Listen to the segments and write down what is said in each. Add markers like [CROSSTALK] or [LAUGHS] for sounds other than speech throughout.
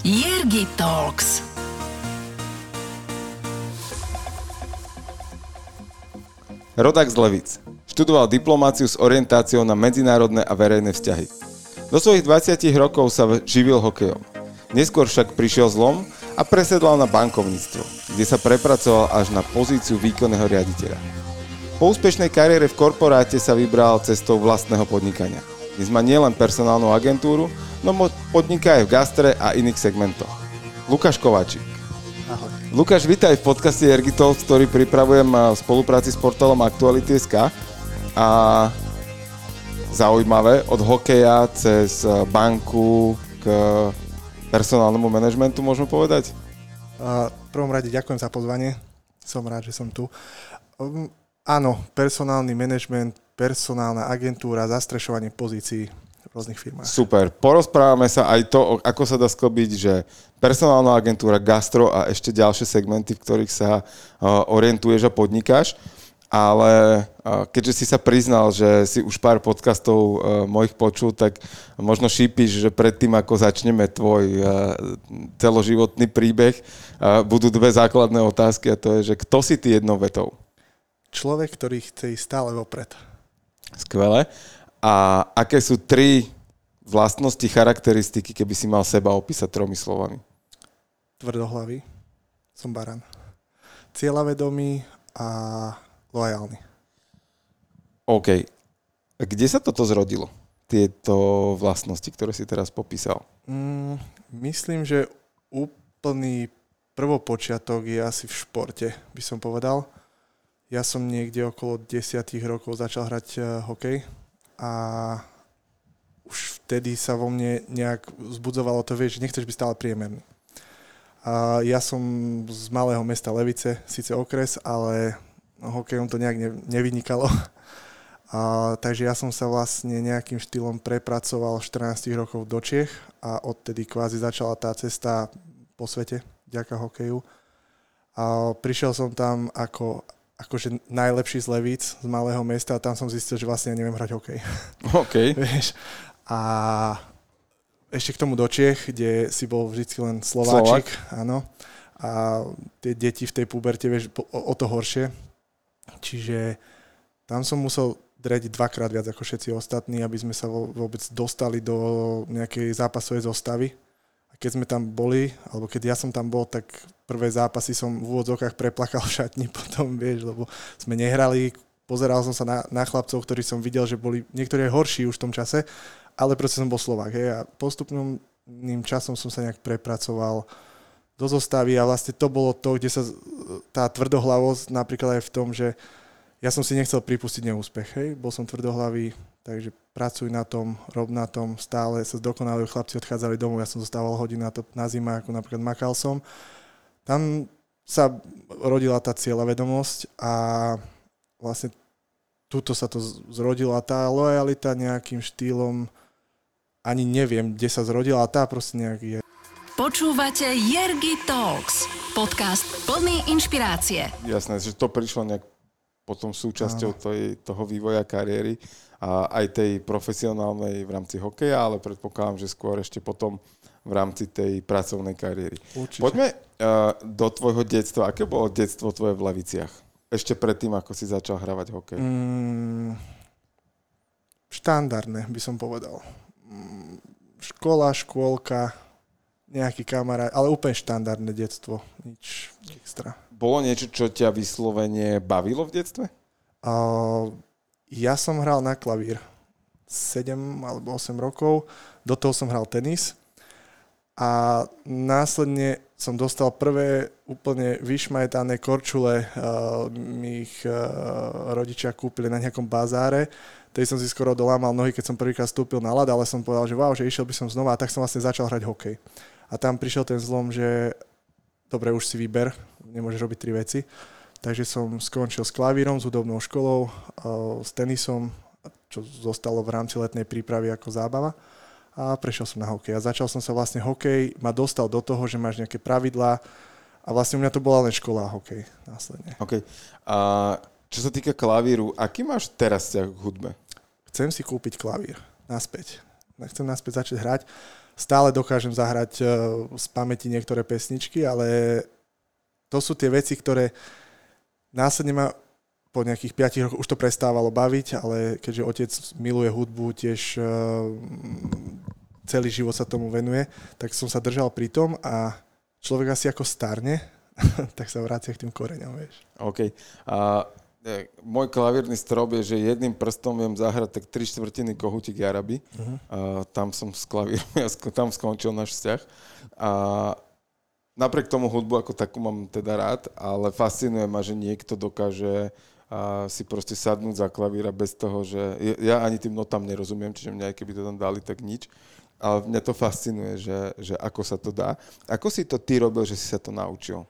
Jirgi Talks. Rodak z Levic. Študoval diplomáciu s orientáciou na medzinárodné a verejné vzťahy. Do svojich 20 rokov sa živil hokejom. Neskôr však prišiel zlom a presedlal na bankovníctvo, kde sa prepracoval až na pozíciu výkonného riaditeľa. Po úspešnej kariére v korporáte sa vybral cestou vlastného podnikania. Dnes má nielen personálnu agentúru, no podniká aj v gastre a iných segmentoch. Lukáš Kováčik. Ahoj. Lukáš, vítaj v podcaste Ergitol, ktorý pripravujem v spolupráci s portálom Aktuality.sk a zaujímavé od hokeja cez banku k personálnemu manažmentu, môžeme povedať? A v prvom rade ďakujem za pozvanie. Som rád, že som tu. Um, áno, personálny manažment, personálna agentúra, zastrešovanie pozícií rôznych firmách. Super. Porozprávame sa aj to, ako sa dá sklbiť, že personálna agentúra, gastro a ešte ďalšie segmenty, v ktorých sa orientuješ a podnikáš ale keďže si sa priznal, že si už pár podcastov e, mojich počul, tak možno šípiš, že predtým, ako začneme tvoj celoživotný príbeh, budú dve základné otázky a to je, že kto si ty jednou vetou? Človek, ktorý chce ísť stále vopred. Skvelé. A aké sú tri vlastnosti, charakteristiky, keby si mal seba opísať tromi slovami? Tvrdohlavý. Som baran. Cieľavedomý a lojálny. OK. Kde sa toto zrodilo? Tieto vlastnosti, ktoré si teraz popísal? Mm, myslím, že úplný prvopočiatok je asi v športe, by som povedal. Ja som niekde okolo 10 rokov začal hrať uh, hokej a už vtedy sa vo mne nejak zbudzovalo to, vieš, že nechceš byť stále priemerný. A ja som z malého mesta Levice, síce okres, ale hokejom to nejak nevynikalo. A, takže ja som sa vlastne nejakým štýlom prepracoval 14 rokov do Čech a odtedy kvázi začala tá cesta po svete, ďaká hokeju. A prišiel som tam ako akože najlepší z Levíc z malého mesta a tam som zistil, že vlastne ja neviem hrať hokej. [LAUGHS] OK. [LAUGHS] Vieš? A ešte k tomu do Čech, kde si bol vždy len Slováčik, Slovak. áno. A tie deti v tej puberte, vieš, o, o to horšie, Čiže tam som musel dreť dvakrát viac ako všetci ostatní, aby sme sa vôbec dostali do nejakej zápasovej zostavy. A keď sme tam boli, alebo keď ja som tam bol, tak prvé zápasy som v úvodzokách preplakal v šatni [LAUGHS] potom, vieš, lebo sme nehrali, pozeral som sa na, na chlapcov, ktorí som videl, že boli niektorí horší už v tom čase, ale proste som bol Slovák. Hej, a postupným časom som sa nejak prepracoval do zostavy a vlastne to bolo to, kde sa tá tvrdohlavosť napríklad aj v tom, že ja som si nechcel pripustiť neúspech, hej, bol som tvrdohlavý, takže pracuj na tom, rob na tom, stále sa zdokonalujú, chlapci odchádzali domov, ja som zostával hodinu na to na zima, ako napríklad makal som. Tam sa rodila tá cieľa vedomosť a vlastne tuto sa to zrodila tá lojalita nejakým štýlom, ani neviem, kde sa zrodila, a tá proste nejak je. Počúvate Jergy Talks, podcast plný inšpirácie. Jasné, že to prišlo nejak potom súčasťou tej, toho vývoja kariéry a aj tej profesionálnej v rámci hokeja, ale predpokladám, že skôr ešte potom v rámci tej pracovnej kariéry. Určite. Poďme uh, do tvojho detstva. Aké bolo detstvo tvoje v Leviciach? Ešte predtým, ako si začal hravať hokej. Mm, štandardné, by som povedal. Mm, škola, škôlka, nejaký kamarát, ale úplne štandardné detstvo, nič extra. Bolo niečo, čo ťa vyslovene bavilo v detstve? Uh, ja som hral na klavír 7 alebo 8 rokov, do toho som hral tenis a následne som dostal prvé úplne vyšmajtané korčule, uh, mi uh, rodičia kúpili na nejakom bazáre, tej som si skoro dolámal nohy, keď som prvýkrát vstúpil na ľad, ale som povedal, že wow, že išiel by som znova a tak som vlastne začal hrať hokej. A tam prišiel ten zlom, že dobre, už si vyber, nemôžeš robiť tri veci. Takže som skončil s klavírom, s hudobnou školou, s tenisom, čo zostalo v rámci letnej prípravy ako zábava a prešiel som na hokej. A začal som sa vlastne hokej, ma dostal do toho, že máš nejaké pravidlá a vlastne u mňa to bola len škola a hokej následne. Okay. A čo sa týka klavíru, aký máš teraz ťah k hudbe? Chcem si kúpiť klavír naspäť. Chcem naspäť začať hrať stále dokážem zahrať uh, z pamäti niektoré pesničky, ale to sú tie veci, ktoré následne ma po nejakých 5 rokoch už to prestávalo baviť, ale keďže otec miluje hudbu, tiež uh, celý život sa tomu venuje, tak som sa držal pri tom a človek asi ako starne, [LAUGHS] tak sa vracia k tým koreňom, vieš. OK. A e, môj klavírny strop je, že jedným prstom viem zahrať tak tri štvrtiny kohutík Jaraby. Uh-huh. A tam som s klavírom, [LAUGHS] tam skončil náš vzťah. A napriek tomu hudbu ako takú mám teda rád, ale fascinuje ma, že niekto dokáže a si proste sadnúť za klavíra bez toho, že ja ani tým notám nerozumiem, čiže mňa aj keby to tam dali, tak nič. Ale mňa to fascinuje, že, že ako sa to dá. Ako si to ty robil, že si sa to naučil?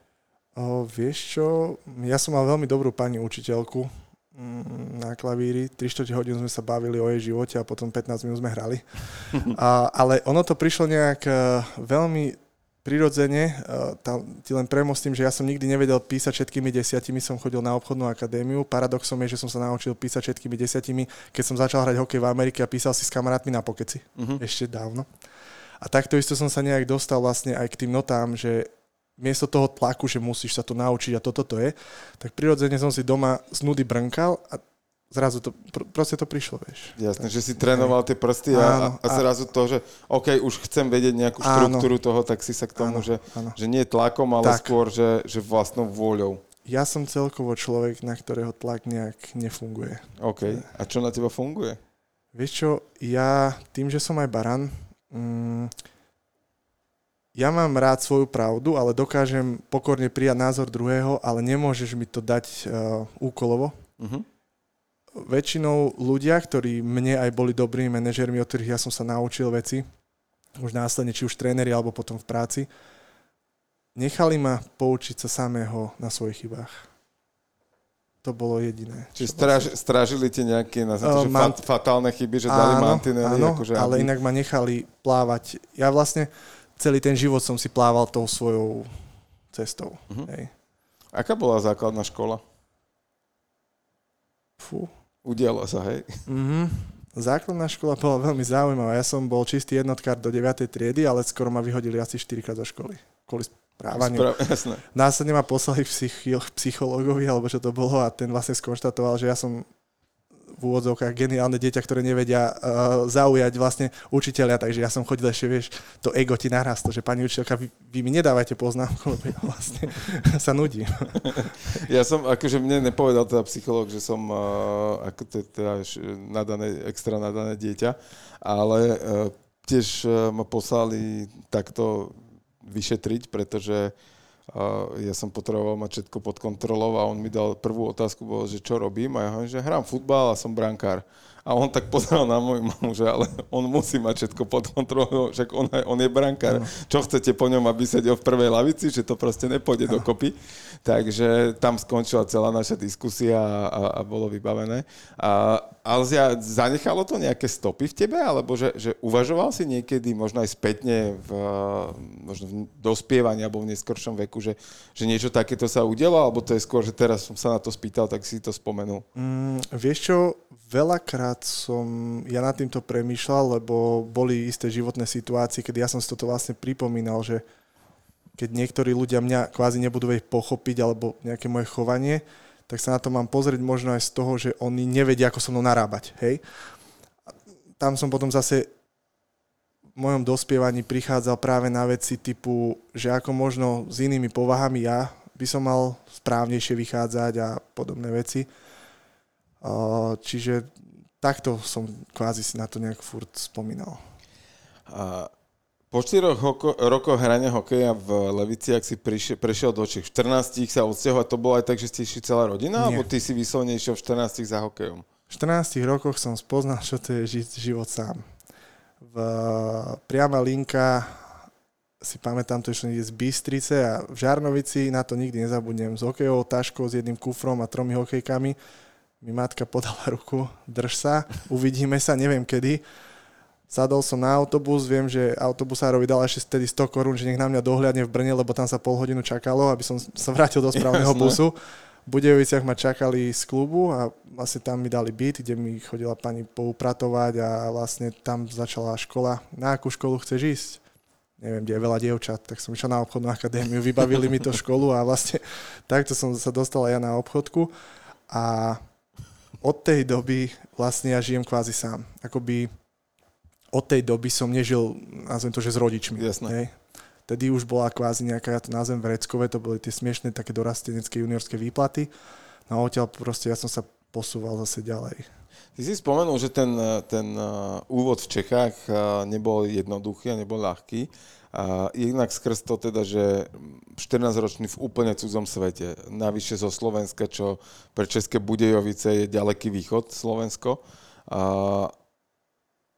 O, vieš čo, ja som mal veľmi dobrú pani učiteľku mm, na klavíri. 3 hodín sme sa bavili o jej živote a potom 15 minút sme hrali. [LAUGHS] A, ale ono to prišlo nejak eh, veľmi prirodzene, tam, ti len premostím, že ja som nikdy nevedel písať všetkými desiatimi, som chodil na obchodnú akadémiu. Paradoxom je, že som sa naučil písať všetkými desiatimi, keď som začal hrať hokej v Amerike a písal si s kamarátmi na pokeci. Uh-huh. Ešte dávno. A takto isto som sa nejak dostal vlastne aj k tým notám, že miesto toho tlaku, že musíš sa to naučiť a toto to je, tak prirodzene som si doma z nudy brnkal a zrazu to, pr- proste to prišlo, vieš. Jasné, že si trénoval tie prsty a, áno, a zrazu to, že OK, už chcem vedieť nejakú štruktúru áno, toho, tak si sa k tomu, áno, že, áno. že nie tlakom, ale tak. skôr, že, že vlastnou vôľou. Ja som celkovo človek, na ktorého tlak nejak nefunguje. OK. A čo na teba funguje? Vieš čo, ja tým, že som aj baran, mm, ja mám rád svoju pravdu, ale dokážem pokorne prijať názor druhého, ale nemôžeš mi to dať uh, úkolovo. Uh-huh väčšinou ľudia, ktorí mne aj boli dobrými manažermi, od ktorých ja som sa naučil veci, už následne, či už tréneri, alebo potom v práci, nechali ma poučiť sa samého na svojich chybách. To bolo jediné. Čiže stráž, strážili ti nejaké na uh, man... fatálne chyby, že áno, dali mantinely? Áno, akože ale aby... inak ma nechali plávať. Ja vlastne celý ten život som si plával tou svojou cestou. Uh-huh. Hej. Aká bola základná škola? Fú, Udialo sa, hej? Mm-hmm. Základná škola bola veľmi zaujímavá. Ja som bol čistý jednotkár do 9. triedy, ale skoro ma vyhodili asi 4 krát zo školy. Kvôli správaniu. Spra- jasné. Následne ma poslali psychi- psychológovi, alebo čo to bolo, a ten vlastne skonštatoval, že ja som v úvodzovkách geniálne dieťa, ktoré nevedia uh, zaujať vlastne učiteľia, takže ja som chodil ešte, vieš, to ego ti narastlo, že pani učiteľka, vy, vy mi nedávajte poznámku, [LAUGHS] lebo ja vlastne [LAUGHS] sa nudím. [LAUGHS] ja som, akože mne nepovedal teda psychológ, že som uh, ako teda nadané, extra nadané dieťa, ale uh, tiež uh, ma poslali takto vyšetriť, pretože a ja som potreboval mať všetko pod kontrolou a on mi dal prvú otázku, bolo, že čo robím a ja hovorím, že hrám futbal a som brankár. A on tak pozeral na moju mamu, že ale on musí mať všetko pod kontrolou, však on, on je brankár. No. Čo chcete po ňom, aby sedel v prvej lavici, že to proste nepôjde no. dokopy. Takže tam skončila celá naša diskusia a, a, a bolo vybavené. A, ale zanechalo to nejaké stopy v tebe, alebo že, že uvažoval si niekedy, možno aj spätne v, možno v dospievaní alebo v neskoršom veku, že, že niečo takéto sa udialo, alebo to je skôr, že teraz som sa na to spýtal, tak si to spomenul? Mm, vieš čo, veľakrát som ja nad týmto premýšľal, lebo boli isté životné situácie, kedy ja som si toto vlastne pripomínal, že keď niektorí ľudia mňa kvázi nebudú vedieť pochopiť alebo nejaké moje chovanie, tak sa na to mám pozrieť možno aj z toho, že oni nevedia, ako so mnou narábať. Hej? Tam som potom zase v mojom dospievaní prichádzal práve na veci typu, že ako možno s inými povahami ja by som mal správnejšie vychádzať a podobné veci. Čiže takto som kvázi si na to nejak furt spomínal. A po 4 hoko- rokoch hrania hokeja v Levici, ak si prišiel, prešiel do Čech, v 14 sa odsťahovať, to bolo aj tak, že ste išli celá rodina, Nie. alebo ty si vyslovene išiel v 14 za hokejom? V 14 rokoch som spoznal, čo to je žiť život sám. V priama linka si pamätám to ešte z Bystrice a v Žarnovici, na to nikdy nezabudnem, s hokejovou taškou, s jedným kufrom a tromi hokejkami mi matka podala ruku, drž sa, uvidíme sa, neviem kedy Sadol som na autobus, viem, že autobusárovi dal ešte vtedy 100 korún, že nech na mňa dohľadne v Brne, lebo tam sa pol hodinu čakalo, aby som sa vrátil do správneho busu. Budejoviciach ma čakali z klubu a vlastne tam mi dali byt, kde mi chodila pani poupratovať a vlastne tam začala škola. Na akú školu chceš ísť? Neviem, kde je veľa dievčat, tak som išiel na obchodnú akadémiu, vybavili mi to školu a vlastne [LAUGHS] takto som sa dostal ja na obchodku a od tej doby vlastne ja žijem kvázi sám. Akoby od tej doby som nežil, nazvem to, že s rodičmi. Jasné. Hej. Vtedy už bola kvázi nejaká, ja to nazvem vreckové, to boli tie smiešné také dorastenecké juniorské výplaty. No a odtiaľ proste ja som sa posúval zase ďalej. Ty si spomenul, že ten, ten uh, úvod v Čechách uh, nebol jednoduchý a nebol ľahký. A jednak skrz to teda, že 14-ročný v úplne cudzom svete, navyše zo Slovenska, čo pre České Budejovice je ďaleký východ Slovensko. A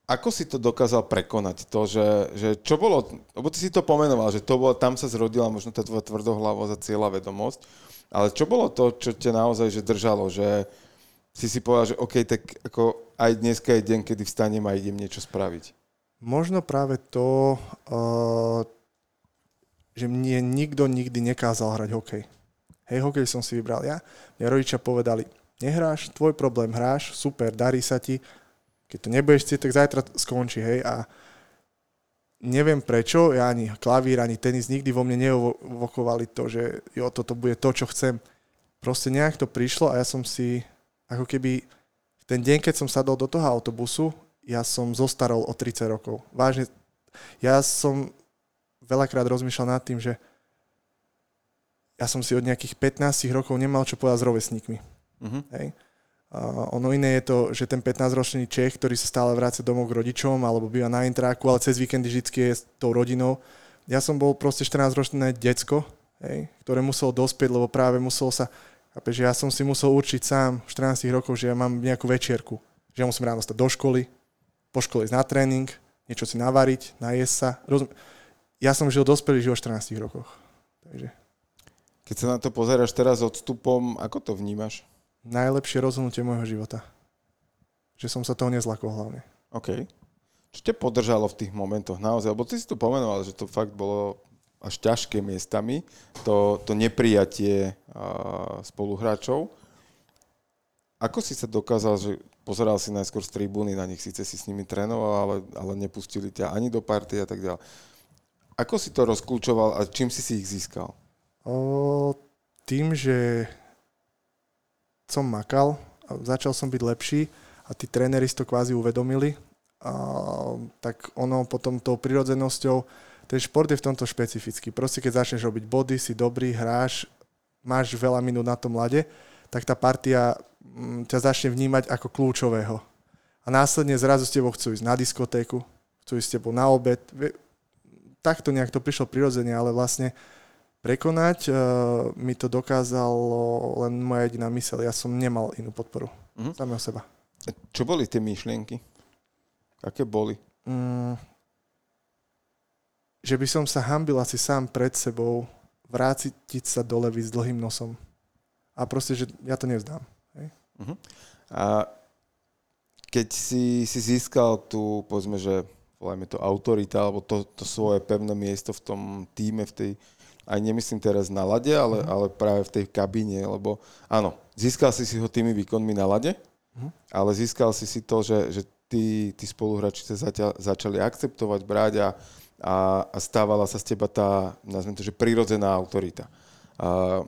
ako si to dokázal prekonať? To, že, že čo bolo, lebo ty si to pomenoval, že to bolo, tam sa zrodila možno tá tvoja tvrdohlavosť a cieľa vedomosť, ale čo bolo to, čo ťa naozaj že držalo, že si si povedal, že OK, tak ako aj dneska je deň, kedy vstanem a idem niečo spraviť? Možno práve to, uh, že mne nikto nikdy nekázal hrať hokej. Hej, hokej som si vybral ja. Mne rodičia povedali, nehráš, tvoj problém hráš, super, darí sa ti, keď to nebudeš chcieť, tak zajtra skončí, hej. A neviem prečo, ja ani klavír, ani tenis nikdy vo mne neovokovali to, že jo, toto bude to, čo chcem. Proste nejak to prišlo a ja som si, ako keby ten deň, keď som sadol do toho autobusu, ja som zostarol o 30 rokov. Vážne, ja som veľakrát rozmýšľal nad tým, že ja som si od nejakých 15 rokov nemal čo povedať s rovesníkmi. Uh-huh. Hej. Uh, ono iné je to, že ten 15-ročný Čech, ktorý sa stále vráca domov k rodičom alebo býva na intráku, ale cez víkendy vždy je s tou rodinou. Ja som bol proste 14-ročné decko, hej, ktoré muselo dospieť, lebo práve musel sa, že ja som si musel určiť sám v 14 rokov, že ja mám nejakú večierku. Že ja musím ráno stať do školy, po škole ísť na tréning, niečo si navariť, najesť sa. Rozum... Ja som žil dospelý život v 14 rokoch. Takže. Keď sa na to pozeráš teraz odstupom, ako to vnímaš? najlepšie rozhodnutie môjho života. Že som sa toho nezlakol hlavne. OK. Čo ťa podržalo v tých momentoch naozaj? Lebo ty si tu pomenoval, že to fakt bolo až ťažké miestami, to, to neprijatie uh, spoluhráčov. Ako si sa dokázal, že pozeral si najskôr z tribúny na nich, síce si s nimi trénoval, ale, ale nepustili ťa ani do party a tak ďalej. Ako si to rozklúčoval a čím si si ich získal? O, tým, že som makal začal som byť lepší a tí tréneri si to kvázi uvedomili. A, tak ono potom tou prirodzenosťou, ten šport je v tomto špecifický. Proste keď začneš robiť body, si dobrý, hráš, máš veľa minút na tom lade, tak tá partia ťa začne vnímať ako kľúčového. A následne zrazu s tebou chcú ísť na diskotéku, chcú ísť s tebou na obed. Takto nejak to prišlo prirodzene, ale vlastne prekonať. Uh, mi to dokázalo len moja jediná mysel. Ja som nemal inú podporu. Mm-hmm. Samého seba. Čo boli tie myšlienky? Aké boli? Mm, že by som sa hambil asi sám pred sebou vrátiť sa do levy s dlhým nosom. A proste, že ja to nevzdám. Uh-huh. A keď si, si získal tú, povedzme, že voláme to autorita, alebo to, to svoje pevné miesto v tom týme, v tej, aj nemyslím teraz na lade, ale, mm. ale práve v tej kabíne, lebo áno, získal si si ho tými výkonmi na lade, mm. ale získal si si to, že, že tí, tí spoluhráči sa zaťa, začali akceptovať, brať a, a, a stávala sa z teba tá, nazvem to, že prirodzená autorita. A,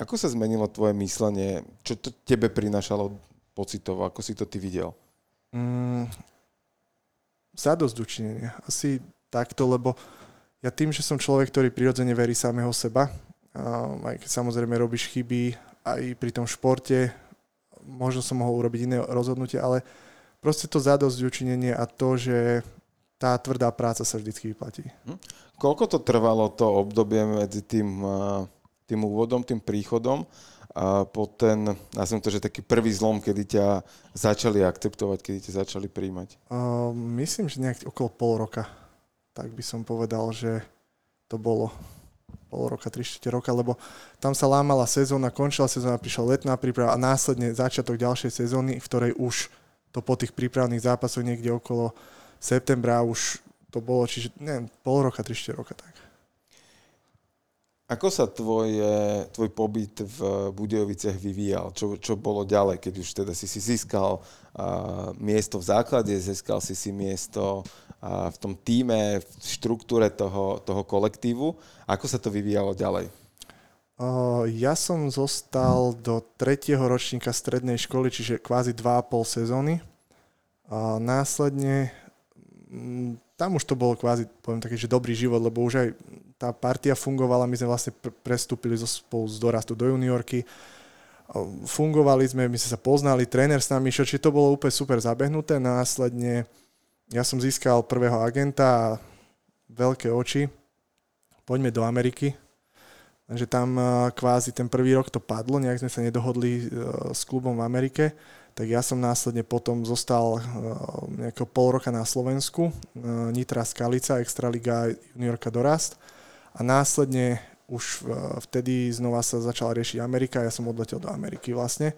ako sa zmenilo tvoje myslenie? Čo to tebe prinašalo pocitovo? Ako si to ty videl? Mm, zadosť učinenie. Asi takto, lebo ja tým, že som človek, ktorý prirodzene verí samého seba, aj keď samozrejme robíš chyby aj pri tom športe, možno som mohol urobiť iné rozhodnutie, ale proste to zadosť učinenie a to, že tá tvrdá práca sa vždycky vyplatí. Hm. Koľko to trvalo to obdobie medzi tým, tým úvodom, tým príchodom a po ten, nazvem to, že taký prvý zlom, kedy ťa začali akceptovať, kedy ťa začali príjmať? Uh, myslím, že nejak okolo pol roka tak by som povedal, že to bolo pol roka, tri roka, lebo tam sa lámala sezóna, končila sezóna, prišla letná príprava a následne začiatok ďalšej sezóny, v ktorej už to po tých prípravných zápasoch niekde okolo septembra už to bolo, čiže neviem, pol roka, tri roka tak. Ako sa tvoj, tvoj pobyt v Budejoviciach vyvíjal? Čo, čo bolo ďalej, keď už teda si si získal uh, miesto v základe, získal si si miesto uh, v tom týme, v štruktúre toho, toho kolektívu. Ako sa to vyvíjalo ďalej? Uh, ja som zostal do tretieho ročníka strednej školy, čiže kvázi 2,5 sezóny. A následne m, tam už to bolo kvázi, poviem taký, že dobrý život, lebo už aj tá partia fungovala, my sme vlastne pr- prestúpili zo, spolu z dorastu do juniorky, fungovali sme, my sme sa poznali, tréner s nami išiel, čiže to bolo úplne super zabehnuté. Následne ja som získal prvého agenta a veľké oči, poďme do Ameriky. Takže tam kvázi ten prvý rok to padlo, nejak sme sa nedohodli e, s klubom v Amerike, tak ja som následne potom zostal e, nejakého pol roka na Slovensku, e, Nitra Skalica, Extraliga juniorka dorast a následne už vtedy znova sa začala riešiť Amerika, ja som odletel do Ameriky vlastne.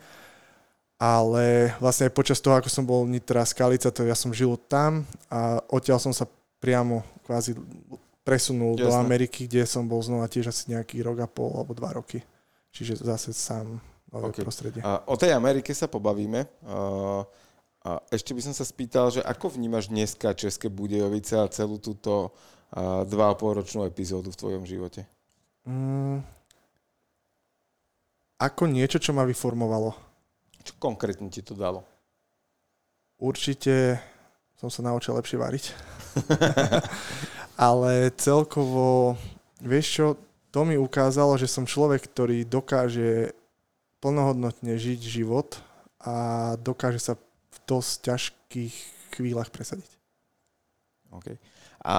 Ale vlastne aj počas toho, ako som bol Nitra Skalica, to ja som žil tam a odtiaľ som sa priamo kvázi presunul Jasne. do Ameriky, kde som bol znova tiež asi nejaký rok a pol alebo dva roky. Čiže zase sám nové okay. prostredie. A o tej Amerike sa pobavíme. A ešte by som sa spýtal, že ako vnímaš dneska České Budejovice a celú túto dva a pol ročnú epizódu v tvojom živote? Mm, ako niečo, čo ma vyformovalo. Čo konkrétne ti to dalo? Určite som sa naučil lepšie variť. [LAUGHS] Ale celkovo, vieš čo, to mi ukázalo, že som človek, ktorý dokáže plnohodnotne žiť život a dokáže sa v dosť ťažkých chvíľach presadiť. Okay. A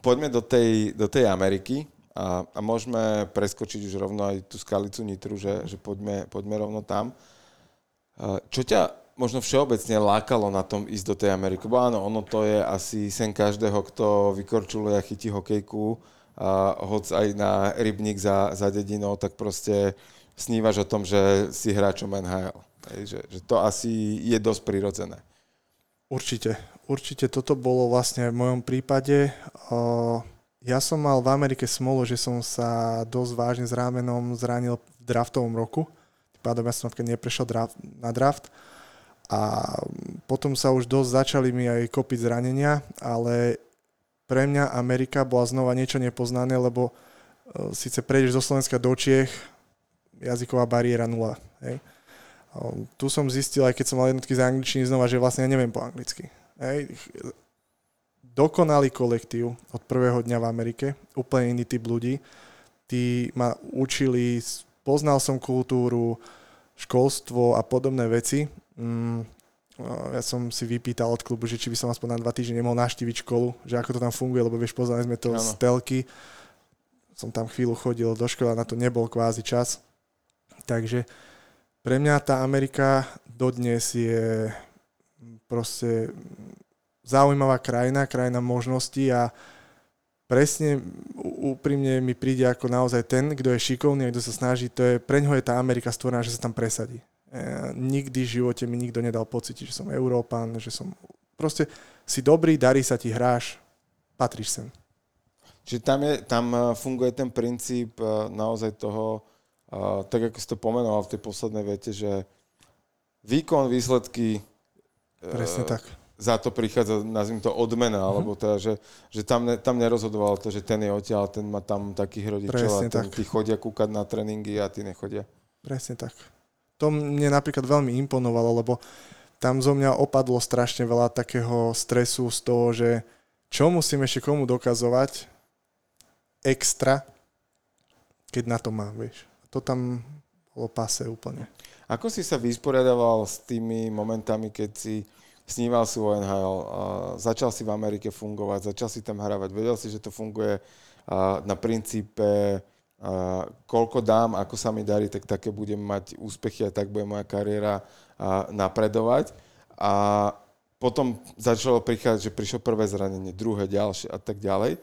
poďme do tej, do tej Ameriky a, a môžeme preskočiť už rovno aj tú skalicu Nitru, že, že poďme, poďme rovno tam. Čo ťa možno všeobecne lákalo na tom ísť do tej Ameriky? Bo áno, ono to je asi sen každého, kto vykorčuluje a chytí hokejku, a hoď aj na rybník za, za dedinou, tak proste snívaš o tom, že si hráčom NHL. Že, že to asi je dosť prirodzené. Určite. Určite toto bolo vlastne v mojom prípade. Ja som mal v Amerike smolu, že som sa dosť vážne s rámenom zranil v draftovom roku. Tým pádom ja som neprešiel draft, na draft. A potom sa už dosť začali mi aj kopiť zranenia, ale pre mňa Amerika bola znova niečo nepoznané, lebo síce prejdeš zo Slovenska do Čiech, jazyková bariéra nula. Hej. Tu som zistil, aj keď som mal jednotky z angličtiny znova, že vlastne ja neviem po anglicky. Hej. Dokonalý kolektív od prvého dňa v Amerike, úplne iný typ ľudí. Tí ma učili, poznal som kultúru, školstvo a podobné veci. Mm, ja som si vypýtal od klubu, že či by som aspoň na dva týždne nemohol naštíviť školu, že ako to tam funguje, lebo vieš, poznali sme to ano. z telky. Som tam chvíľu chodil do školy a na to nebol kvázi čas. Takže pre mňa tá Amerika dodnes je proste zaujímavá krajina, krajina možností a presne úprimne mi príde ako naozaj ten, kto je šikovný a kto sa snaží, to je, pre ňoho je tá Amerika stvorená, že sa tam presadí. E, nikdy v živote mi nikto nedal pocit, že som Európan, že som proste si dobrý, darí sa ti, hráš, patríš sem. Čiže tam, je, tam e, funguje ten princíp e, naozaj toho, a tak ako si to pomenoval v tej poslednej vete, že výkon, výsledky Presne uh, tak. za to prichádza, nazvím to, odmena, uh-huh. alebo teda, že, že tam, ne, tam nerozhodovalo to, že ten je odtiaľ, ten má tam takých rodičov a ten, tak. tí chodia kúkať na tréningy a tí nechodia. Presne tak. To mne napríklad veľmi imponovalo, lebo tam zo mňa opadlo strašne veľa takého stresu z toho, že čo musím ešte komu dokazovať extra, keď na to mám, vieš to tam bolo pase úplne. Ako si sa vysporiadaval s tými momentami, keď si sníval si o NHL, začal si v Amerike fungovať, začal si tam hravať, vedel si, že to funguje na princípe koľko dám, ako sa mi darí, tak také budem mať úspechy a tak bude moja kariéra napredovať. A potom začalo prichádzať, že prišlo prvé zranenie, druhé, ďalšie a tak ďalej.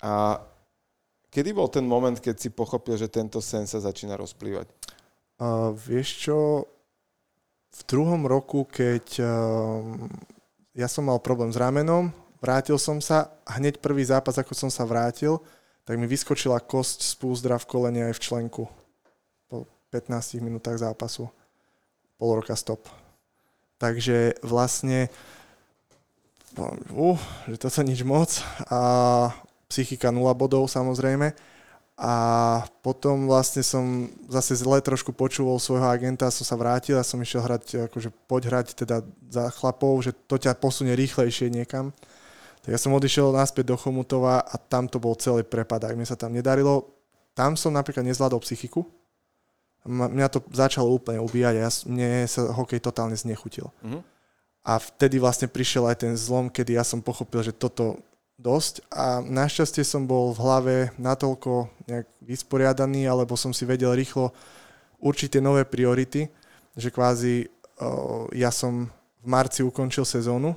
A Kedy bol ten moment, keď si pochopil, že tento sen sa začína rozplývať? Uh, vieš čo, v druhom roku, keď uh, ja som mal problém s ramenom, vrátil som sa a hneď prvý zápas, ako som sa vrátil, tak mi vyskočila kosť z púzdra v kolene aj v členku po 15 minútach zápasu. Pol roka stop. Takže vlastne uh, že to sa nič moc a psychika 0 bodov samozrejme a potom vlastne som zase zle trošku počúval svojho agenta, som sa vrátil a som išiel hrať, akože poď hrať teda za chlapov, že to ťa posunie rýchlejšie niekam. Tak ja som odišiel naspäť do Chomutova a tam to bol celý prepad. Ak mne sa tam nedarilo, tam som napríklad nezvládol psychiku. Mňa to začalo úplne ubíjať a ja, mne sa hokej totálne znechutil. Mm-hmm. A vtedy vlastne prišiel aj ten zlom, kedy ja som pochopil, že toto dosť a našťastie som bol v hlave natoľko nejak vysporiadaný, alebo som si vedel rýchlo určite nové priority, že kvázi ja som v marci ukončil sezónu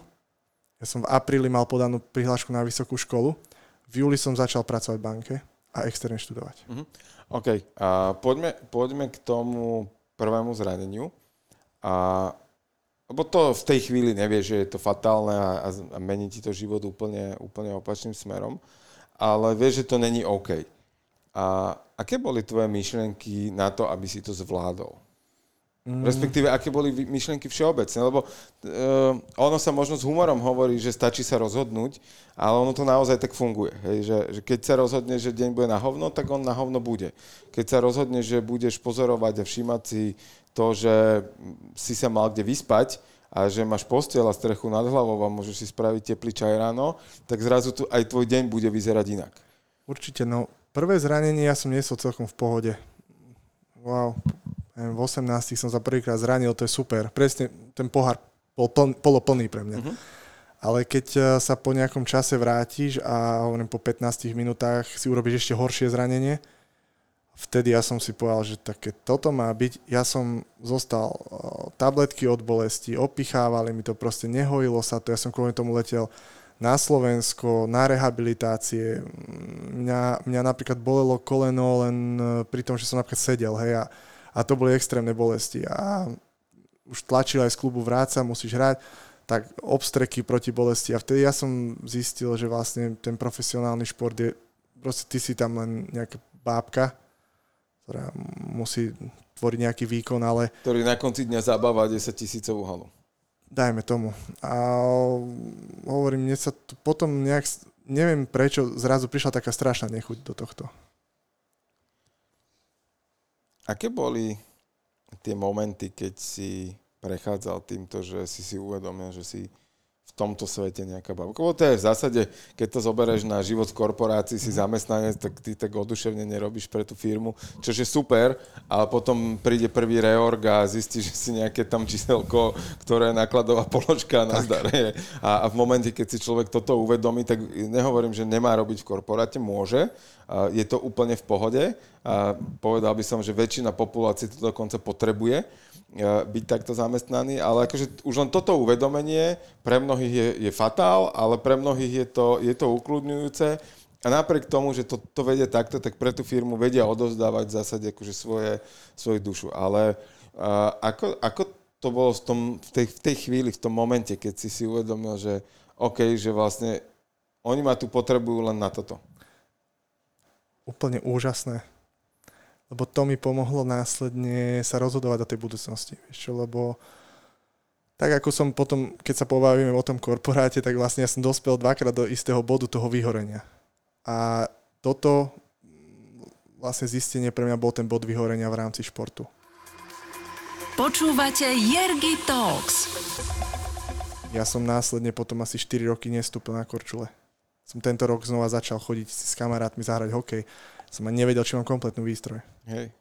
ja som v apríli mal podanú prihlášku na vysokú školu. V júli som začal pracovať v banke a externe študovať. Uh-huh. OK. A poďme, poďme k tomu prvému zraneniu. A, lebo to v tej chvíli nevie, že je to fatálne a, a mení ti to život úplne, úplne opačným smerom. Ale vieš, že to není OK. A aké boli tvoje myšlienky na to, aby si to zvládol? Mm. Respektíve, aké boli myšlienky všeobecne, lebo uh, ono sa možno s humorom hovorí, že stačí sa rozhodnúť, ale ono to naozaj tak funguje. Hej, že, že keď sa rozhodne, že deň bude na hovno, tak on na hovno bude. Keď sa rozhodne, že budeš pozorovať a všímať si to, že si sa mal kde vyspať a že máš postiel a strechu nad hlavou a môžeš si spraviť teplý čaj ráno, tak zrazu tu aj tvoj deň bude vyzerať inak. Určite, no prvé zranenie ja som niesol celkom v pohode. Wow, v 18 som sa prvýkrát zranil, to je super. Presne ten pohár bol pln, poloplný pre mňa. Uh-huh. Ale keď e, sa po nejakom čase vrátiš a hovorím po 15 minútach si urobíš ešte horšie zranenie, vtedy ja som si povedal, že také toto má byť. Ja som zostal e, tabletky od bolesti, opichávali mi to, proste nehojilo sa to, ja som kvôli tomu letel na Slovensko, na rehabilitácie. Mňa, mňa napríklad bolelo koleno len e, pri tom, že som napríklad sedel, hej, a a to boli extrémne bolesti. A už tlačil aj z klubu vráca, musíš hrať, tak obstreky proti bolesti. A vtedy ja som zistil, že vlastne ten profesionálny šport je, proste ty si tam len nejaká bábka, ktorá musí tvoriť nejaký výkon, ale... Ktorý na konci dňa zabáva 10 tisícovú halu. Dajme tomu. A hovorím, mne sa to potom nejak, neviem prečo, zrazu prišla taká strašná nechuť do tohto. Aké boli tie momenty, keď si prechádzal týmto, že si si uvedomil, že si tomto svete nejaká babka. Lebo to je v zásade, keď to zoberieš na život v korporácii, si zamestnanec, tak ty tak oduševne nerobíš pre tú firmu, čo je super, ale potom príde prvý reorg a zistíš, že si nejaké tam číselko, ktoré je nákladová položka na zdare. A, a v momente, keď si človek toto uvedomí, tak nehovorím, že nemá robiť v korporáte, môže, je to úplne v pohode. A povedal by som, že väčšina populácie to dokonca potrebuje byť takto zamestnaný, ale akože už len toto uvedomenie pre mnohých je, je fatál, ale pre mnohých je to, je to ukludňujúce a napriek tomu, že to, to vedie takto, tak pre tú firmu vedia odovzdávať v zásade akože svoje, svoju dušu. Ale uh, ako, ako to bolo v, tom, v, tej, v tej chvíli, v tom momente, keď si si uvedomil, že OK, že vlastne oni ma tu potrebujú len na toto? Úplne úžasné lebo to mi pomohlo následne sa rozhodovať do tej budúcnosti. Vieš čo, lebo tak ako som potom, keď sa pobavíme o tom korporáte, tak vlastne ja som dospel dvakrát do istého bodu toho vyhorenia. A toto vlastne zistenie pre mňa bol ten bod vyhorenia v rámci športu. Počúvate Jergy Talks. Ja som následne potom asi 4 roky nestúpil na korčule. Som tento rok znova začal chodiť s kamarátmi zahrať hokej som ani nevedel, či mám kompletnú výstroj. Hej.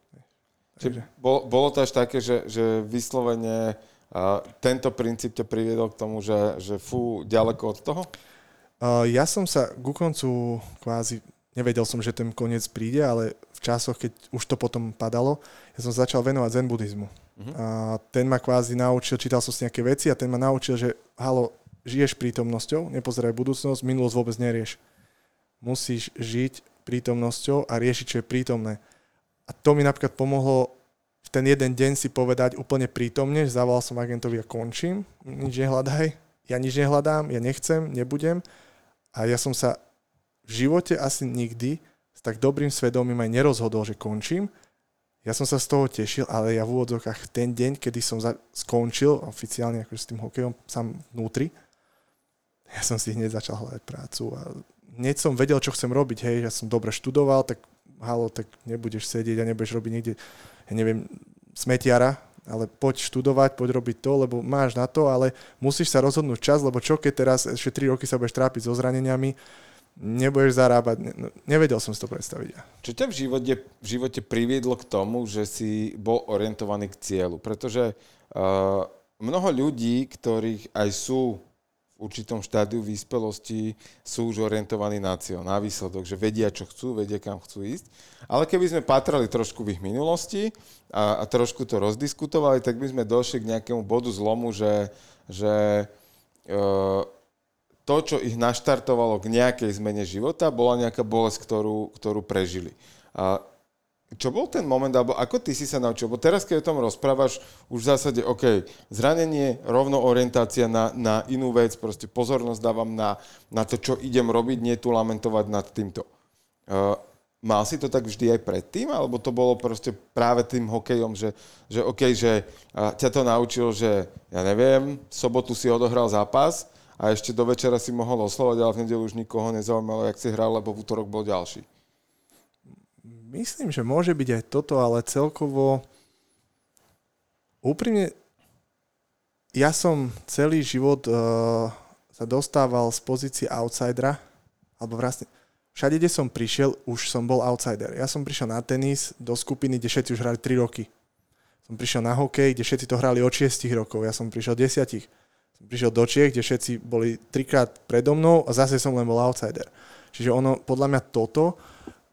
Takže... Bol, bolo to až také, že, že vyslovene uh, tento princíp ťa priviedol k tomu, že, že fú, ďaleko od toho? Uh, ja som sa ku koncu kvázi, nevedel som, že ten koniec príde, ale v časoch, keď už to potom padalo, ja som začal venovať zen buddhizmu. Uh-huh. A ten ma kvázi naučil, čítal som si nejaké veci a ten ma naučil, že halo, žiješ prítomnosťou, nepozeraj budúcnosť, minulosť vôbec nerieš. Musíš žiť prítomnosťou a riešiť, čo je prítomné. A to mi napríklad pomohlo v ten jeden deň si povedať úplne prítomne, že zavolal som agentovi a končím, nič nehľadaj, ja nič nehľadám, ja nechcem, nebudem. A ja som sa v živote asi nikdy tak dobrým svedomím aj nerozhodol, že končím. Ja som sa z toho tešil, ale ja v úvodzokách ten deň, kedy som za- skončil oficiálne akože s tým hokejom sám vnútri, ja som si hneď začal hľadať prácu a hneď som vedel, čo chcem robiť, hej, ja som dobre študoval, tak halo, tak nebudeš sedieť a nebudeš robiť niekde, ja neviem, smetiara, ale poď študovať, poď robiť to, lebo máš na to, ale musíš sa rozhodnúť čas, lebo čo keď teraz ešte 3 roky sa budeš trápiť so zraneniami, nebudeš zarábať, ne, no, nevedel som si to predstaviť. Čo ťa v živote, v živote priviedlo k tomu, že si bol orientovaný k cieľu? Pretože uh, mnoho ľudí, ktorých aj sú určitom štádiu vyspelosti, sú už orientovaní na cieľ, na výsledok, že vedia, čo chcú, vedia, kam chcú ísť. Ale keby sme patrali trošku v ich minulosti a, a trošku to rozdiskutovali, tak by sme došli k nejakému bodu zlomu, že, že uh, to, čo ich naštartovalo k nejakej zmene života, bola nejaká bolesť, ktorú, ktorú prežili. A čo bol ten moment, alebo ako ty si sa naučil? Bo teraz, keď o tom rozprávaš, už v zásade, OK, zranenie, rovno orientácia na, na inú vec, proste pozornosť dávam na, na to, čo idem robiť, nie tu lamentovať nad týmto. Uh, mal si to tak vždy aj predtým, alebo to bolo proste práve tým hokejom, že, že OK, že uh, ťa to naučil, že ja neviem, v sobotu si odohral zápas, a ešte do večera si mohol oslovať, ale v nedelu už nikoho nezaujímalo, jak si hral, lebo v útorok bol ďalší. Myslím, že môže byť aj toto, ale celkovo úprimne ja som celý život uh, sa dostával z pozície outsidera, alebo vlastne všade, kde som prišiel, už som bol outsider. Ja som prišiel na tenis do skupiny, kde všetci už hrali 3 roky. Som prišiel na hokej, kde všetci to hrali od 6 rokov. Ja som prišiel 10 som prišiel do Čiech, kde všetci boli trikrát predo mnou a zase som len bol outsider. Čiže ono, podľa mňa toto,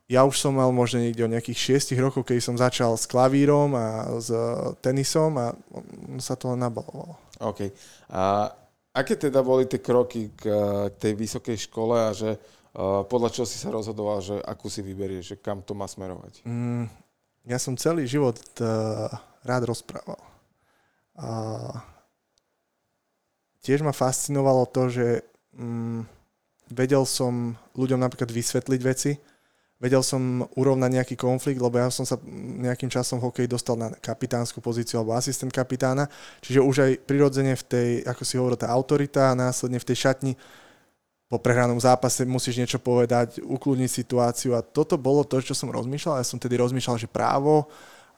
ja už som mal možno niekde o nejakých 6 rokov, keď som začal s klavírom a s tenisom a sa to len nabalovalo. OK. A aké teda boli tie kroky k, k tej vysokej škole a že uh, podľa čoho si sa rozhodoval, že akú si vyberieš, že kam to má smerovať? Mm, ja som celý život uh, rád rozprával. Uh, tiež ma fascinovalo to, že mm, vedel som ľuďom napríklad vysvetliť veci, vedel som urovnať nejaký konflikt, lebo ja som sa nejakým časom v hokeji dostal na kapitánsku pozíciu alebo asistent kapitána, čiže už aj prirodzene v tej, ako si hovoril, tá autorita a následne v tej šatni po prehranom zápase musíš niečo povedať, ukludniť situáciu. A toto bolo to, čo som rozmýšľal. Ja som tedy rozmýšľal, že právo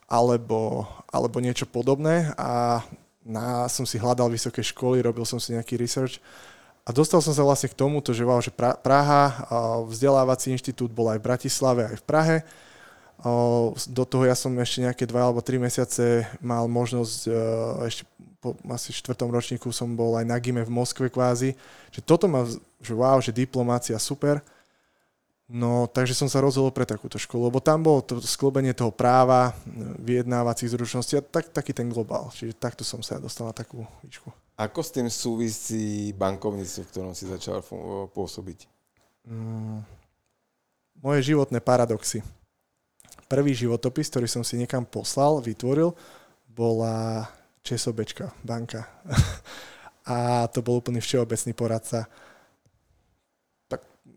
alebo, alebo niečo podobné. A na, som si hľadal vysoké školy, robil som si nejaký research a dostal som sa vlastne k tomuto, že, wow, že Praha, vzdelávací inštitút bol aj v Bratislave, aj v Prahe. Do toho ja som ešte nejaké dva alebo tri mesiace mal možnosť, e, ešte po asi štvrtom ročníku som bol aj na Gime v Moskve kvázi. Že toto ma, že wow, že diplomácia super. No, takže som sa rozhodol pre takúto školu, lebo tam bolo to sklobenie toho práva, vyjednávacích zručností a tak, taký ten globál. Čiže takto som sa dostal na takú výšku. Ako s tým súvisí bankovníctvo, v ktorom si začal pôsobiť? Mm, moje životné paradoxy. Prvý životopis, ktorý som si niekam poslal, vytvoril, bola Česobečka, banka. [LAUGHS] a to bol úplný všeobecný poradca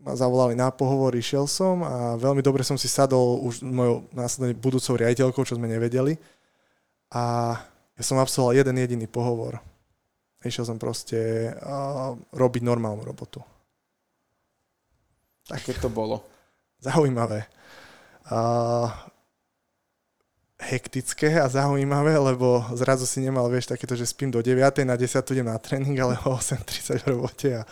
ma zavolali na pohovor, išiel som a veľmi dobre som si sadol už mojou následne budúcou riaditeľkou, čo sme nevedeli. A ja som absolvoval jeden jediný pohovor. Išiel som proste uh, robiť normálnu robotu. Tak. Aké to bolo? Zaujímavé. Uh, hektické a zaujímavé, lebo zrazu si nemal, vieš, takéto, že spím do 9. na 10. idem na tréning, ale o 8.30 v robote a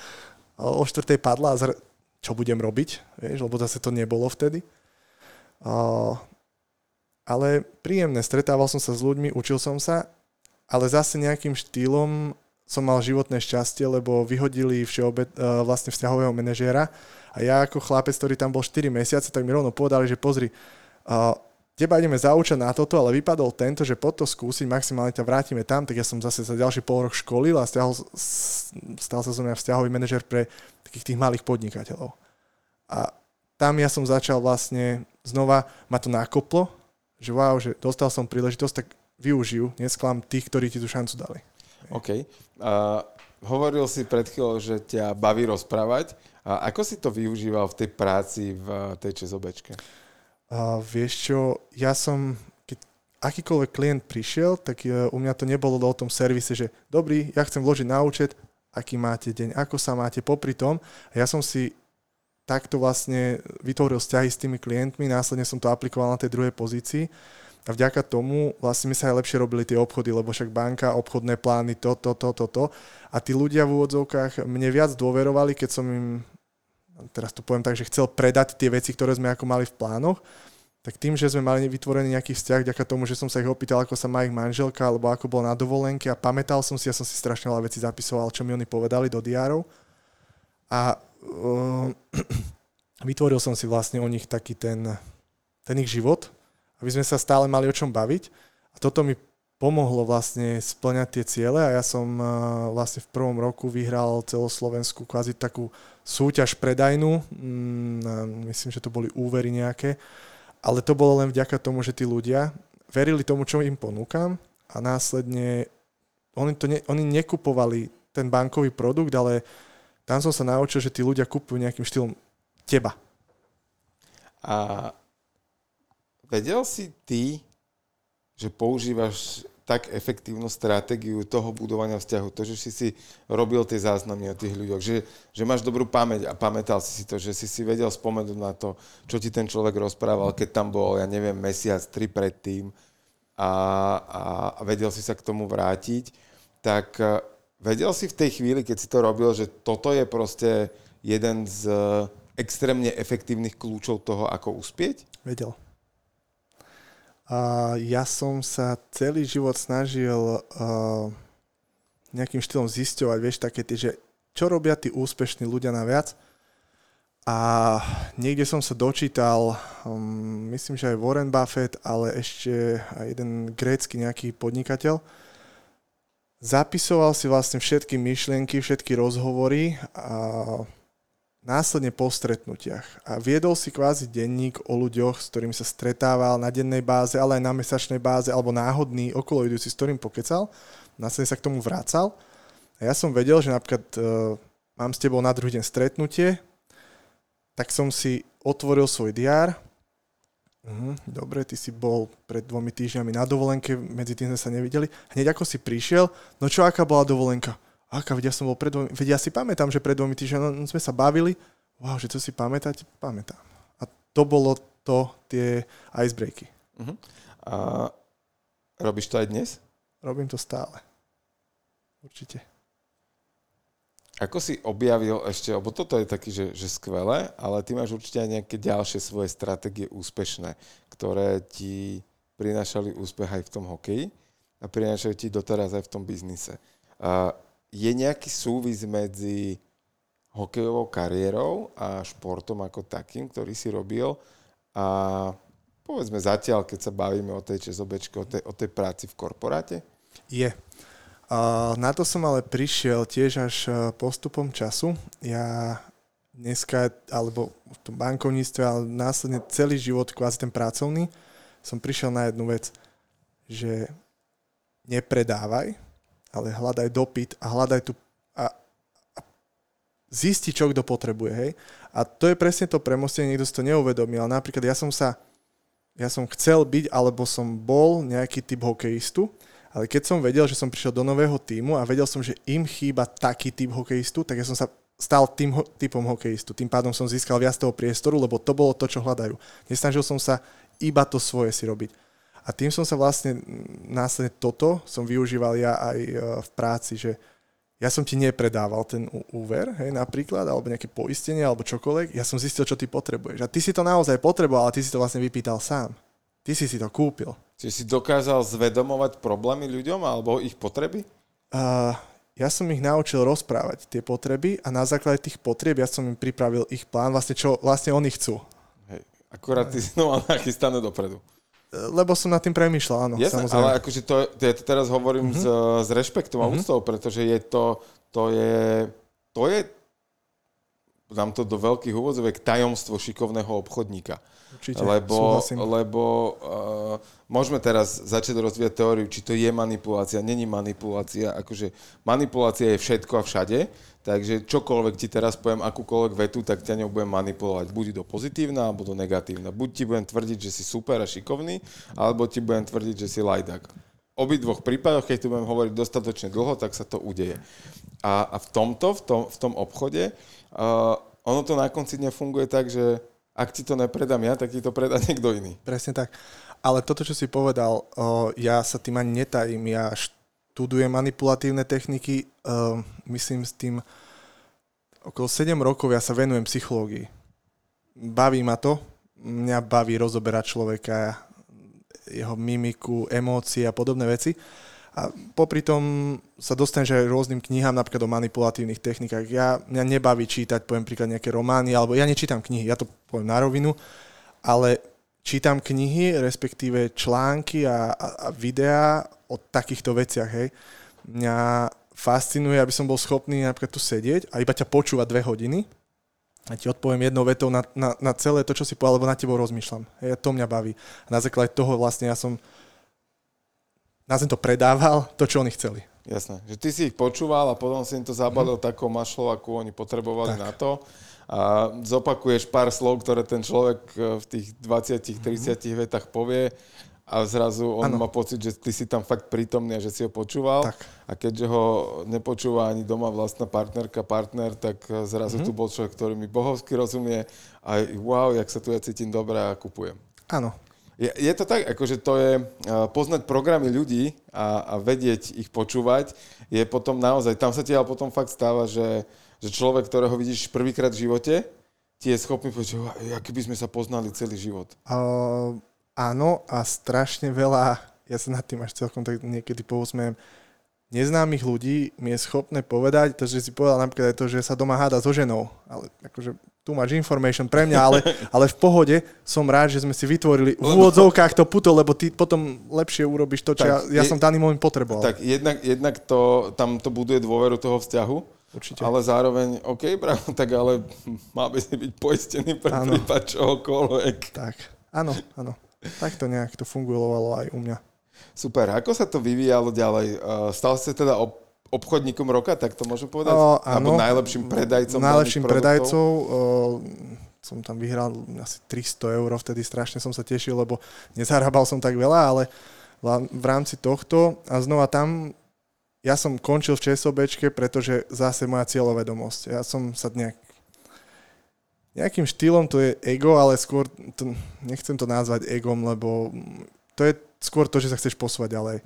o 4. padla a zra- čo budem robiť, vieš, lebo zase to nebolo vtedy. Uh, ale príjemné, stretával som sa s ľuďmi, učil som sa, ale zase nejakým štýlom som mal životné šťastie, lebo vyhodili všeobe, uh, vlastne vzťahového manažéra a ja ako chlapec, ktorý tam bol 4 mesiace, tak mi rovno povedali, že pozri, teba ideme zaučať na toto, ale vypadol tento, že po to skúsiť, maximálne ťa vrátime tam, tak ja som zase za ďalší pol rok školil a stiahol, stal sa zo mňa vzťahový manažer pre takých tých malých podnikateľov. A tam ja som začal vlastne, znova ma to nakoplo, že wow, že dostal som príležitosť, tak využijú, nesklam tých, ktorí ti tú šancu dali. OK. Uh, hovoril si pred chvíľou, že ťa baví rozprávať A ako si to využíval v tej práci v tej ČSOBčke? Uh, vieš čo, ja som, keď akýkoľvek klient prišiel, tak uh, u mňa to nebolo o tom servise, že dobrý, ja chcem vložiť na účet, aký máte deň, ako sa máte popri tom. Ja som si takto vlastne vytvoril vzťahy s tými klientmi, následne som to aplikoval na tej druhej pozícii a vďaka tomu vlastne mi sa aj lepšie robili tie obchody, lebo však banka, obchodné plány, to, to, to, to, to. A tí ľudia v úvodzovkách mne viac dôverovali, keď som im, teraz to poviem tak, že chcel predať tie veci, ktoré sme ako mali v plánoch, tak tým, že sme mali vytvorený nejaký vzťah, vďaka tomu, že som sa ich opýtal, ako sa má ich manželka, alebo ako bol na dovolenke a pamätal som si, ja som si strašne veľa vecí zapisoval, čo mi oni povedali do diárov. A uh, [CLEARS THROAT] vytvoril som si vlastne o nich taký ten, ten ich život, aby sme sa stále mali o čom baviť. A toto mi pomohlo vlastne splňať tie ciele a ja som uh, vlastne v prvom roku vyhral celoslovenskú kvázi takú súťaž predajnú, mm, myslím, že to boli úvery nejaké, ale to bolo len vďaka tomu, že tí ľudia verili tomu, čo im ponúkam a následne oni, to ne, oni nekupovali ten bankový produkt, ale tam som sa naučil, že tí ľudia kupujú nejakým štýlom teba. A vedel si ty, že používaš tak efektívnu stratégiu toho budovania vzťahu, to, že si si robil tie záznamy o tých ľuďoch, že, že máš dobrú pamäť a pamätal si si to, že si si vedel spomenúť na to, čo ti ten človek rozprával, keď tam bol, ja neviem, mesiac, tri predtým a, a, a vedel si sa k tomu vrátiť, tak e, vedel si v tej chvíli, keď si to robil, že toto je proste jeden z extrémne efektívnych kľúčov toho, ako uspieť? Vedel. Ja som sa celý život snažil uh, nejakým štýlom zisťovať, vieš, také tie, že čo robia tí úspešní ľudia naviac. A niekde som sa dočítal, um, myslím, že aj Warren Buffett, ale ešte aj jeden grécky nejaký podnikateľ, zapisoval si vlastne všetky myšlienky, všetky rozhovory a následne po stretnutiach a viedol si kvázi denník o ľuďoch, s ktorými sa stretával na dennej báze, ale aj na mesačnej báze, alebo náhodný okolo idúci, s ktorým pokecal, následne sa k tomu vracal. A ja som vedel, že napríklad uh, mám s tebou na druhý deň stretnutie, tak som si otvoril svoj diár. Uh, dobre, ty si bol pred dvomi týždňami na dovolenke, medzi tým sme sa nevideli. Hneď ako si prišiel, no čo, aká bola dovolenka? Aká, vedia som bol pred dvomi, vedia si pamätám, že pred dvomi týždňami no, sme sa bavili, wow, že to si pamätáte, pamätám. A to bolo to, tie icebreaky. Uh-huh. A robíš to aj dnes? Robím to stále. Určite. Ako si objavil ešte, lebo toto je taký, že, že skvelé, ale ty máš určite aj nejaké ďalšie svoje stratégie úspešné, ktoré ti prinášali úspech aj v tom hokeji a prinášajú ti doteraz aj v tom biznise. A je nejaký súvis medzi hokejovou kariérou a športom ako takým, ktorý si robil a povedzme zatiaľ, keď sa bavíme o tej ČSOBčke, o tej, o tej práci v korporáte? Je. Na to som ale prišiel tiež až e, postupom času. Ja dneska, alebo v tom bankovníctve, ale následne celý život, kvázi ten pracovný, som prišiel na jednu vec, že nepredávaj, ale hľadaj dopyt a hľadaj tu a, a zisti, čo kto potrebuje, hej. A to je presne to premostenie, niekto si to neuvedomil. Napríklad ja som sa, ja som chcel byť, alebo som bol nejaký typ hokejistu, ale keď som vedel, že som prišiel do nového týmu a vedel som, že im chýba taký typ hokejistu, tak ja som sa stal tým ho- typom hokejistu. Tým pádom som získal viac toho priestoru, lebo to bolo to, čo hľadajú. Nesnažil som sa iba to svoje si robiť. A tým som sa vlastne následne toto som využíval ja aj e, v práci, že ja som ti nepredával ten úver, hej, napríklad, alebo nejaké poistenie, alebo čokoľvek, ja som zistil, čo ty potrebuješ. A ty si to naozaj potreboval, ale ty si to vlastne vypýtal sám. Ty si si to kúpil. Čiže si dokázal zvedomovať problémy ľuďom alebo ich potreby? Uh, ja som ich naučil rozprávať tie potreby a na základe tých potrieb ja som im pripravil ich plán, vlastne čo vlastne oni chcú. Hej, akurát ty si no nachystané dopredu lebo som nad tým premýšľal, áno. Jasne, samozrejme. ale akože to, ja to teraz hovorím mm-hmm. s, s rešpektom a mm-hmm. úctou, pretože je to, to je, to je dám to do veľkých úvodzovek, tajomstvo šikovného obchodníka. Určite, lebo, súhlasím. lebo uh, môžeme teraz začať rozvíjať teóriu, či to je manipulácia, není manipulácia. Akože manipulácia je všetko a všade, takže čokoľvek ti teraz poviem, akúkoľvek vetu, tak ťa ňou budem manipulovať. Buď do pozitívna, alebo do negatívna. Buď ti budem tvrdiť, že si super a šikovný, alebo ti budem tvrdiť, že si lajdak. V obidvoch prípadoch, keď tu budem hovoriť dostatočne dlho, tak sa to udeje. A, a v tomto, v tom, v tom obchode, uh, ono to na konci dňa funguje tak, že ak ti to nepredám ja, tak ti to predá niekto iný. Presne tak. Ale toto, čo si povedal, o, ja sa tým ani netajím. Ja študujem manipulatívne techniky, o, myslím s tým okolo 7 rokov ja sa venujem psychológii. Baví ma to, mňa baví rozoberať človeka, jeho mimiku, emócie a podobné veci. A popri tom sa dostaneš aj rôznym knihám, napríklad o manipulatívnych technikách. Ja, mňa nebaví čítať, poviem príklad, nejaké romány, alebo ja nečítam knihy, ja to poviem na rovinu, ale čítam knihy, respektíve články a, a, a videá o takýchto veciach, hej. Mňa fascinuje, aby som bol schopný napríklad tu sedieť a iba ťa počúvať dve hodiny a ti odpoviem jednou vetou na, na, na celé to, čo si povedal, lebo na tebou rozmýšľam. Hej, to mňa baví. A na základe toho vlastne ja som nazvem to predával, to, čo oni chceli. Jasné, že ty si ich počúval a potom si im to zabalil mm. takou mašlou, akú oni potrebovali tak. na to a zopakuješ pár slov, ktoré ten človek e, v tých 20-30 mm. vetách povie a zrazu on ano. má pocit, že ty si tam fakt prítomný a že si ho počúval. Tak. A keďže ho nepočúva ani doma vlastná partnerka, partner, tak e, zrazu mm-hmm. tu bol človek, ktorý mi bohovsky rozumie a wow, jak sa tu ja cítim dobre a kupujem. Áno, je, je to tak, akože to je poznať programy ľudí a, a vedieť ich počúvať, je potom naozaj, tam sa ti ale potom fakt stáva, že, že človek, ktorého vidíš prvýkrát v živote, ti je schopný povedať, že aký by sme sa poznali celý život. Uh, áno a strašne veľa, ja sa nad tým až celkom tak niekedy pousmiem, neznámych ľudí mi je schopné povedať, to, že si povedal napríklad aj to, že sa doma háda so ženou, ale akože tu máš information pre mňa, ale, [LAUGHS] ale v pohode som rád, že sme si vytvorili v úvodzovkách to puto, lebo ty potom lepšie urobíš to, čo tak ja, ja je, som daný moment potreboval. Tak jednak, jednak to, tam to buduje dôveru toho vzťahu, Určite. ale zároveň, OK, bravo, tak ale [LAUGHS] má by si byť poistený pre ano. prípad čohokoľvek. Tak, áno, áno. Tak to nejak to fungovalo aj u mňa. Super, ako sa to vyvíjalo ďalej? Stal ste teda op- obchodníkom roka, tak to môžem povedať? O, áno. Alebo najlepším predajcom? Najlepším predajcov. O, som tam vyhral asi 300 eur, vtedy strašne som sa tešil, lebo nezarábal som tak veľa, ale v rámci tohto a znova tam ja som končil v ČSOBčke, pretože zase moja cieľovedomosť. Ja som sa nejak nejakým štýlom to je ego, ale skôr to, nechcem to nazvať egom, lebo to je skôr to, že sa chceš posúvať ďalej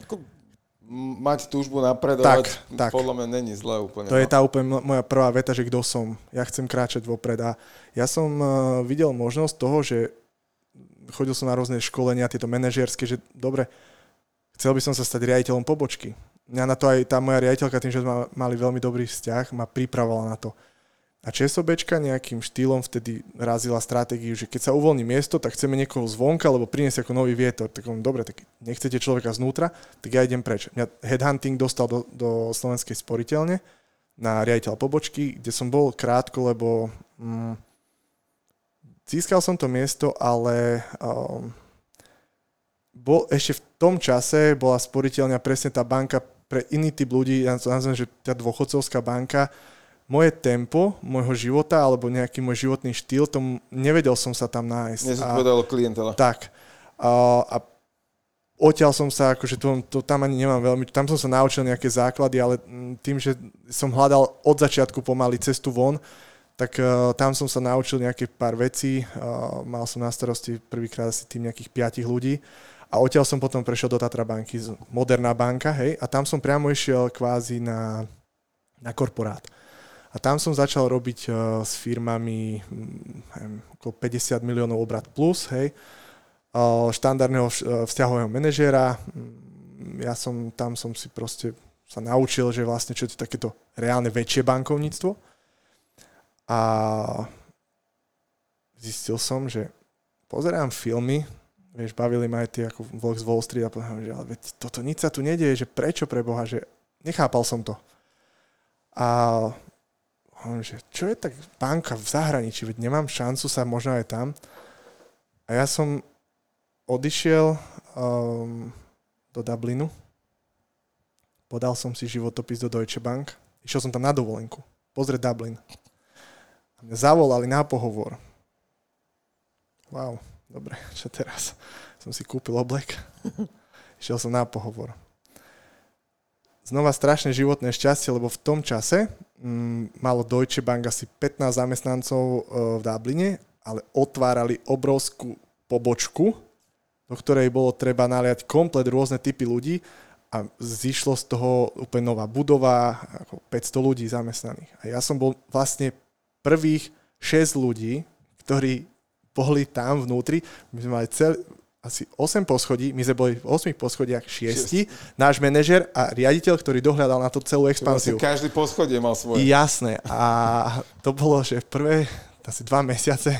mať túžbu napredovať, tak, tak. podľa mňa není zle úplne. To je no. tá úplne moja prvá veta, že kto som. Ja chcem kráčať vopred a ja som uh, videl možnosť toho, že chodil som na rôzne školenia, tieto manažerské, že dobre, chcel by som sa stať riaditeľom pobočky. Mňa na to aj tá moja riaditeľka, tým, že sme mali veľmi dobrý vzťah, ma pripravovala na to. A ČSOBčka nejakým štýlom vtedy razila stratégiu, že keď sa uvoľní miesto, tak chceme niekoho zvonka, lebo priniesť ako nový vietor. Tak on, dobre, tak nechcete človeka znútra, tak ja idem preč. Mňa headhunting dostal do, do slovenskej sporiteľne na riaditeľ pobočky, kde som bol krátko, lebo mm, získal som to miesto, ale um, bol, ešte v tom čase bola sporiteľňa presne tá banka pre iný typ ľudí, ja to nazvem, že tá dôchodcovská banka, moje tempo môjho života alebo nejaký môj životný štýl, tom nevedel som sa tam nájsť. Nezodpovedalo klientela. Tak. A, a odtiaľ som sa, akože to, to tam ani nemám veľmi, tam som sa naučil nejaké základy, ale tým, že som hľadal od začiatku pomaly cestu von, tak uh, tam som sa naučil nejaké pár vecí. Uh, mal som na starosti prvýkrát asi tým nejakých piatich ľudí. A odtiaľ som potom prešiel do Tatra banky, moderná banka, hej, a tam som priamo išiel kvázi na, na korporát. A tam som začal robiť uh, s firmami um, okolo 50 miliónov obrat plus, hej, uh, štandardného uh, vzťahového manažéra. Mm, ja som, tam som si proste sa naučil, že vlastne čo je to takéto reálne väčšie bankovníctvo. A zistil som, že pozerám filmy, vieš, bavili ma aj tie ako Vlog z Wall Street a povedal, že ale veď toto nič sa tu nedieje, že prečo pre Boha, že nechápal som to. A hovorím, že čo je tak banka v zahraničí, veď nemám šancu sa možno aj tam. A ja som odišiel um, do Dublinu, podal som si životopis do Deutsche Bank, išiel som tam na dovolenku, pozrieť Dublin. A mňa zavolali na pohovor. Wow, dobre, [LAUGHS] čo teraz? Som si kúpil oblek, [LAUGHS] išiel som na pohovor znova strašné životné šťastie, lebo v tom čase mm, malo Deutsche Bank asi 15 zamestnancov e, v Dubline, ale otvárali obrovskú pobočku, do ktorej bolo treba naliať komplet rôzne typy ľudí a zišlo z toho úplne nová budova, ako 500 ľudí zamestnaných. A ja som bol vlastne prvých 6 ľudí, ktorí boli tam vnútri. My sme mali cel, asi 8 poschodí, my sme boli v 8 poschodiach 6, náš manažer a riaditeľ, ktorý dohľadal na to celú expanziu. Vlastne každý poschodie mal svoje. Jasné. A to bolo, že v prvé asi dva mesiace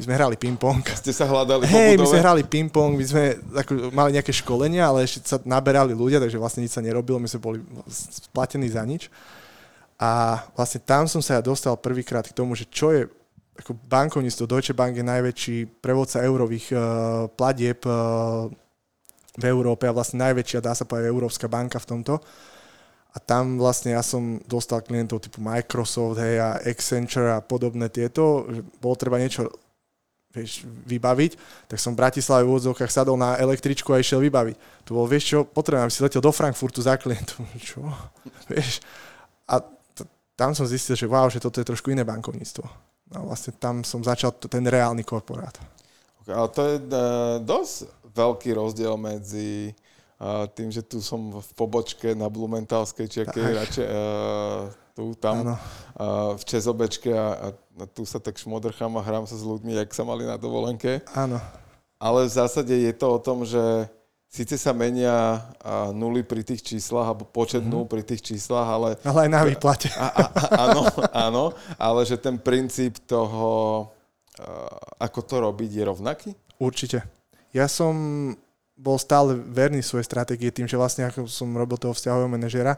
my sme hrali ping-pong. Ste sa hľadali Hej, my sme hrali ping-pong, my sme ako, mali nejaké školenia, ale ešte sa naberali ľudia, takže vlastne nič sa nerobilo, my sme boli splatení za nič. A vlastne tam som sa ja dostal prvýkrát k tomu, že čo je ako bankovníctvo, Deutsche Bank je najväčší prevodca eurových uh, platieb uh, v Európe a vlastne najväčšia, dá sa povedať, Európska banka v tomto. A tam vlastne ja som dostal klientov typu Microsoft, hej, a Accenture a podobné tieto, že bolo treba niečo vieš, vybaviť, tak som v Bratislave v úvodzovkách sadol na električku a išiel vybaviť. Tu bol, vieš čo, potrebujem, aby si letel do Frankfurtu za klientom. [LAUGHS] Čo? Vieš? A t- tam som zistil, že wow, že toto je trošku iné bankovníctvo. A vlastne tam som začal ten reálny korporát. Okay, ale to je uh, dosť veľký rozdiel medzi uh, tým, že tu som v pobočke na Blumentalskej čeky, radšej uh, tu, tam, uh, v Čezobečke a, a tu sa tak šmodrchám a hrám sa s ľuďmi, jak sa mali na dovolenke. Áno. Ale v zásade je to o tom, že Sice sa menia nuly pri tých číslach, alebo počet mm-hmm. nul pri tých číslach, ale... Ale aj na výplate. A, a, a, áno, áno, ale že ten princíp toho, ako to robiť, je rovnaký? Určite. Ja som bol stále verný svojej stratégie tým, že vlastne ako som robil toho vzťahového manažera,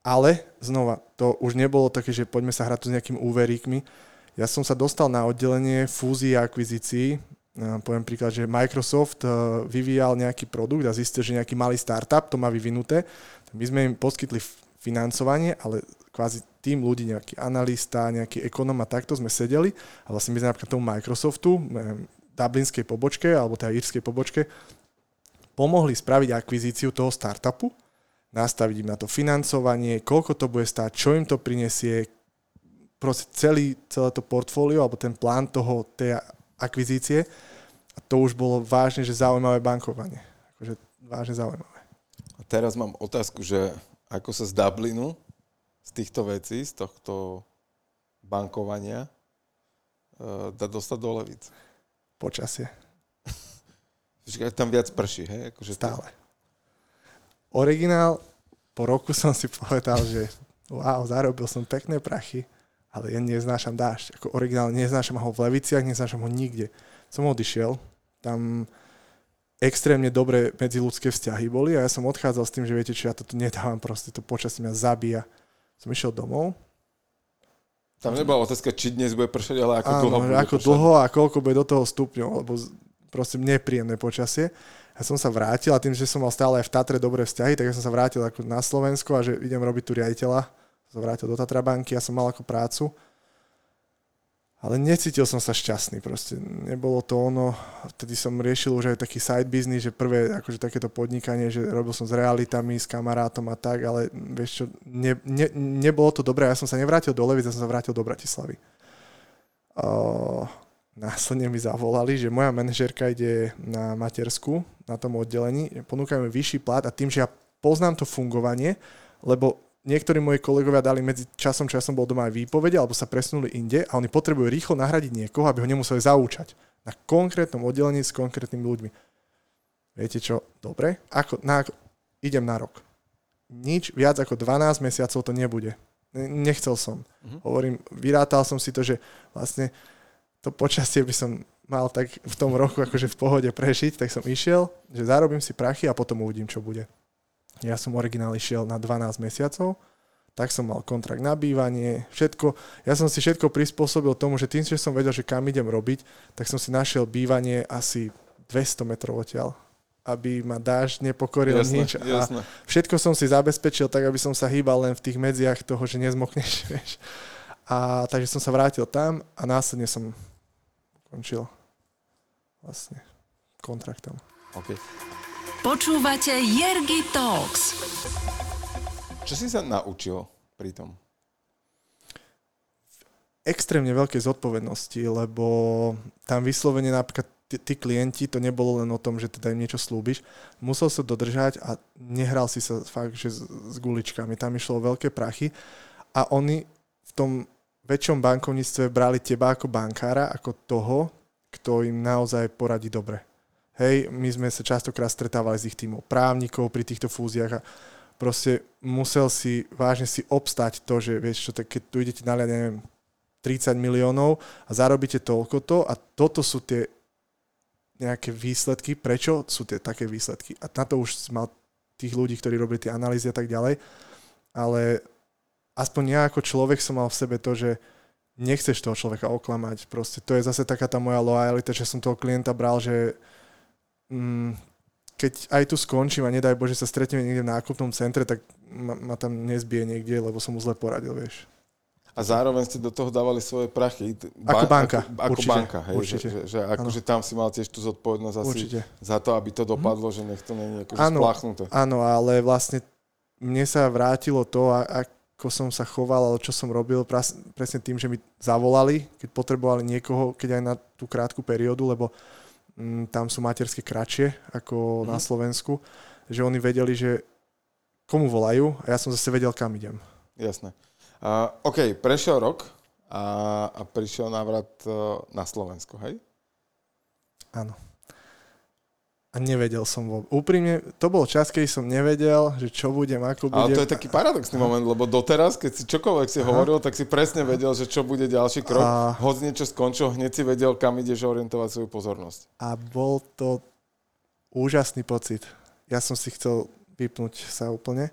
ale znova, to už nebolo také, že poďme sa hrať tu s nejakými úveríkmi. Ja som sa dostal na oddelenie fúzií a akvizícií poviem príklad, že Microsoft eh, vyvíjal nejaký produkt a zistil, že nejaký malý startup to má vyvinuté. My sme im poskytli financovanie, ale kvázi tým ľudí, nejaký analista, nejaký ekonom a takto sme sedeli a vlastne my sme napríklad tomu Microsoftu, dublinskej pobočke alebo tej írskej pobočke pomohli spraviť akvizíciu toho startupu, nastaviť im na to financovanie, koľko to bude stáť, čo im to prinesie, proste celý, celé to portfólio alebo ten plán toho, tej akvizície. A to už bolo vážne, že zaujímavé bankovanie. Akože vážne zaujímavé. A teraz mám otázku, že ako sa z Dublinu, z týchto vecí, z tohto bankovania, uh, dá dostať do Levic? Počasie. [LAUGHS] tam viac prší, hej? Akože Stále. To... Originál, po roku som si povedal, že wow, zarobil som pekné prachy, ale ja neznášam dážď. Ako originálne neznášam ho v Leviciach, neznášam ho nikde. Som odišiel, tam extrémne dobré medziludské vzťahy boli a ja som odchádzal s tým, že viete čo, ja toto nedávam proste, to počasie mňa zabíja. Som išiel domov. Tam nebola otázka, či dnes bude pršať, ale ako Áno, dlho bude ako pršať. dlho a koľko bude do toho stupňov, lebo proste nepríjemné počasie. Ja som sa vrátil a tým, že som mal stále aj v Tatre dobré vzťahy, tak ja som sa vrátil ako na Slovensko a že idem robiť tu riaditeľa sa do Tatrabanky, ja som mal ako prácu. Ale necítil som sa šťastný proste. Nebolo to ono. Vtedy som riešil už aj taký side business, že prvé akože takéto podnikanie, že robil som s realitami, s kamarátom a tak, ale vieš čo, ne, ne, nebolo to dobré. Ja som sa nevrátil do Levice, ja som sa vrátil do Bratislavy. Uh, následne mi zavolali, že moja manažérka ide na matersku, na tom oddelení, ponúkajú mi vyšší plat a tým, že ja poznám to fungovanie, lebo niektorí moji kolegovia dali medzi časom, čo ja som bol doma aj výpovede, alebo sa presunuli inde a oni potrebujú rýchlo nahradiť niekoho, aby ho nemuseli zaučať na konkrétnom oddelení s konkrétnymi ľuďmi. Viete čo? Dobre. Ako, na, idem na rok. Nič viac ako 12 mesiacov to nebude. Nechcel som. Uh-huh. Hovorím, vyrátal som si to, že vlastne to počasie by som mal tak v tom roku akože v pohode prežiť, tak som išiel, že zarobím si prachy a potom uvidím, čo bude. Ja som originál išiel na 12 mesiacov, tak som mal kontrakt na bývanie, všetko. Ja som si všetko prispôsobil tomu, že tým, že som vedel, že kam idem robiť, tak som si našiel bývanie asi 200 metrov odtiaľ aby ma dáž nepokoril Jasné, nič. A jasné. všetko som si zabezpečil tak, aby som sa hýbal len v tých medziach toho, že nezmokneš. [LAUGHS] Vieš. A takže som sa vrátil tam a následne som končil vlastne kontraktom. Okay. Počúvate Jergy Talks. Čo si sa naučil pri tom? extrémne veľké zodpovednosti, lebo tam vyslovene napríklad tí, tí klienti, to nebolo len o tom, že teda im niečo slúbiš, musel sa dodržať a nehral si sa fakt, že s, s guličkami. Tam išlo o veľké prachy a oni v tom väčšom bankovníctve brali teba ako bankára, ako toho, kto im naozaj poradí dobre. Hej, my sme sa častokrát stretávali s ich týmov právnikov pri týchto fúziách a proste musel si vážne si obstať to, že vieš čo, tak keď tu idete naliať, neviem, 30 miliónov a zarobíte toľko to a toto sú tie nejaké výsledky, prečo sú tie také výsledky. A na to už mal tých ľudí, ktorí robili tie analýzy a tak ďalej, ale aspoň ja ako človek som mal v sebe to, že nechceš toho človeka oklamať. Proste to je zase taká tá moja lojalita, že som toho klienta bral, že keď aj tu skončím a nedaj Bože sa stretneme niekde v nákupnom centre, tak ma, ma tam nezbije niekde, lebo som mu zle poradil, vieš. A zároveň ste do toho dávali svoje prachy. Ako banka, Ako, ako určite, banka, hej. určite. Že, že akože tam si mal tiež tú zodpovednosť asi Určite. za to, aby to dopadlo, že nech to není akože Áno. spláchnuté. Áno, ale vlastne mne sa vrátilo to, ako som sa choval, ale čo som robil, presne tým, že mi zavolali, keď potrebovali niekoho, keď aj na tú krátku periódu, lebo mm, tam sú materské kratšie ako na Slovensku, že oni vedeli, že komu volajú a ja som zase vedel, kam idem. Jasné. Uh, OK, prešiel rok a, a prišiel návrat uh, na Slovensko, hej? Áno. A nevedel som vo... Úprimne, to bol čas, keď som nevedel, že čo budem, ako budem. Ale to je taký paradoxný moment, lebo doteraz, keď si čokoľvek si hovoril, tak si presne vedel, že čo bude ďalší krok. A- Hoď niečo skončil, hneď si vedel, kam ideš orientovať svoju pozornosť. A bol to úžasný pocit. Ja som si chcel vypnúť sa úplne.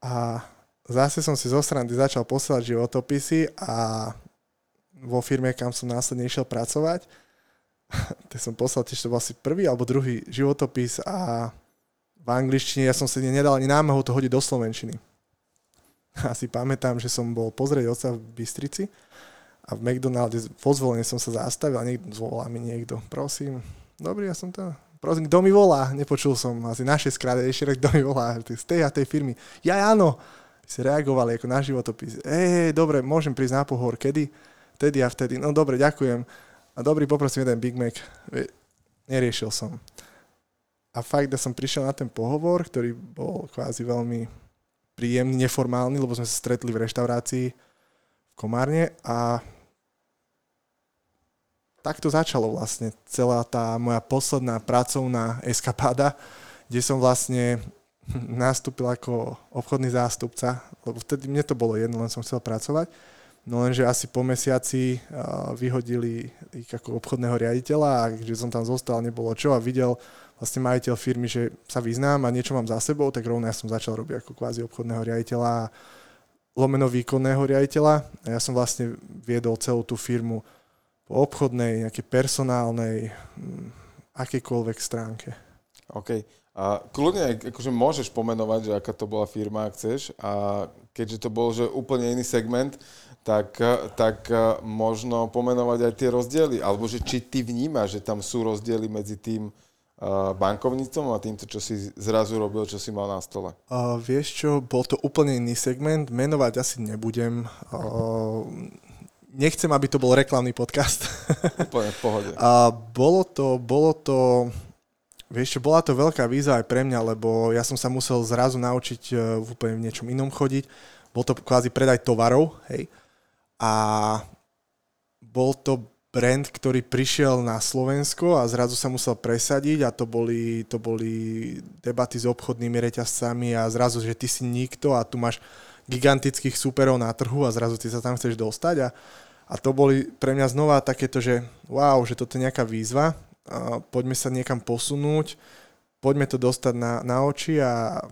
A zase som si zo srandy začal posielať životopisy a vo firme, kam som následne išiel pracovať, [LAUGHS] tak som poslal tiež, to bol asi prvý alebo druhý životopis a v angličtine ja som si nedal ani námahu to hodiť do slovenčiny. [LAUGHS] A si pamätám, že som bol pozrieť oca v Bystrici a v McDonalde vo zvolenie som sa zastavil a niekto, zvolá mi niekto, prosím, dobrý, ja som to, prosím, kto mi volá? Nepočul som, asi na 6 krát ešte raz, kto mi volá, z tej a tej firmy. Ja áno, si reagovali ako na životopis. Ej, dobre, môžem prísť na pohovor, kedy? Vtedy a vtedy. No dobre, ďakujem. A dobrý, poprosím jeden Big Mac. Neriešil som. A fakt, ja som prišiel na ten pohovor, ktorý bol kvázi veľmi príjemný, neformálny, lebo sme sa stretli v reštaurácii v Komárne a tak to začalo vlastne celá tá moja posledná pracovná eskapáda, kde som vlastne nastúpil ako obchodný zástupca, lebo vtedy mne to bolo jedno, len som chcel pracovať. No lenže asi po mesiaci uh, vyhodili ich ako obchodného riaditeľa a že som tam zostal, nebolo čo a videl vlastne majiteľ firmy, že sa vyznám a niečo mám za sebou, tak rovno ja som začal robiť ako kvázi obchodného riaditeľa lomeno výkonného riaditeľa a ja som vlastne viedol celú tú firmu po obchodnej, nejakej personálnej, mm, akejkoľvek stránke. OK. A kľudne akože môžeš pomenovať, že aká to bola firma, ak chceš. A keďže to bol že úplne iný segment, tak, tak eh, možno pomenovať aj tie rozdiely. Alebo že či ty vnímaš, že tam sú rozdiely medzi tým eh, bankovníctvom a týmto, čo si zrazu robil, čo si mal na stole. Uh, vieš čo, bol to úplne iný segment, menovať asi nebudem. Uh, nechcem, aby to bol reklamný podcast. [LAUGHS] Úplne v pohode. A bolo to, bolo to, vieš čo, bola to veľká výzva aj pre mňa, lebo ja som sa musel zrazu naučiť v úplne v niečom inom chodiť. Bol to kvázi predaj tovarov, hej. A bol to brand, ktorý prišiel na Slovensko a zrazu sa musel presadiť a to boli, to boli debaty s obchodnými reťazcami a zrazu, že ty si nikto a tu máš gigantických superov na trhu a zrazu ty sa tam chceš dostať a, a to boli pre mňa znova takéto, že wow, že toto je nejaká výzva, a poďme sa niekam posunúť, poďme to dostať na, na oči a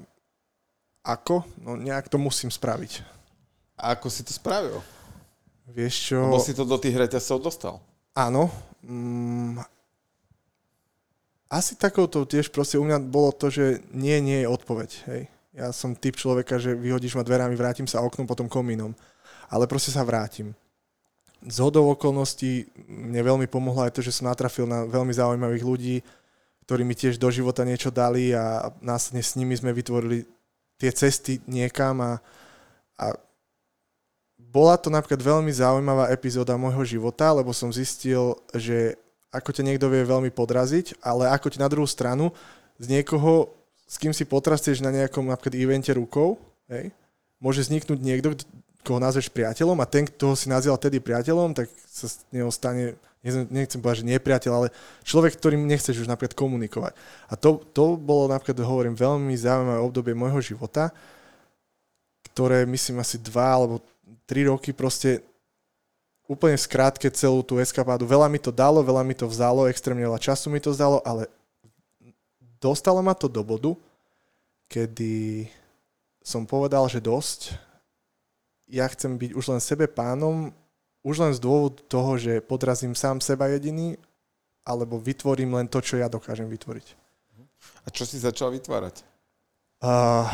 ako? No nejak to musím spraviť. A ako si to spravil? Vieš čo... Lebo si to do tých reťazcov dostal. Áno. Mm, asi takouto tiež proste u mňa bolo to, že nie, nie je odpoveď. Hej. Ja som typ človeka, že vyhodíš ma dverami, vrátim sa oknom, potom komínom. Ale proste sa vrátim. Z hodou okolností mne veľmi pomohlo aj to, že som natrafil na veľmi zaujímavých ľudí, ktorí mi tiež do života niečo dali a následne s nimi sme vytvorili tie cesty niekam a, a bola to napríklad veľmi zaujímavá epizóda môjho života, lebo som zistil, že ako ťa niekto vie veľmi podraziť, ale ako ti na druhú stranu z niekoho, s kým si potrastieš na nejakom napríklad evente rukou, hej, môže vzniknúť niekto, koho nazveš priateľom a ten, kto si nazýval tedy priateľom, tak sa z neho stane, nechcem povedať, že nepriateľ, ale človek, ktorým nechceš už napríklad komunikovať. A to, to bolo napríklad, hovorím, veľmi zaujímavé obdobie môjho života, ktoré myslím asi dva alebo 3 roky proste úplne v skrátke celú tú eskapádu. Veľa mi to dalo, veľa mi to vzalo, extrémne veľa času mi to zdalo, ale dostalo ma to do bodu, kedy som povedal, že dosť. Ja chcem byť už len sebe pánom, už len z dôvodu toho, že podrazím sám seba jediný, alebo vytvorím len to, čo ja dokážem vytvoriť. A čo si začal vytvárať? Uh,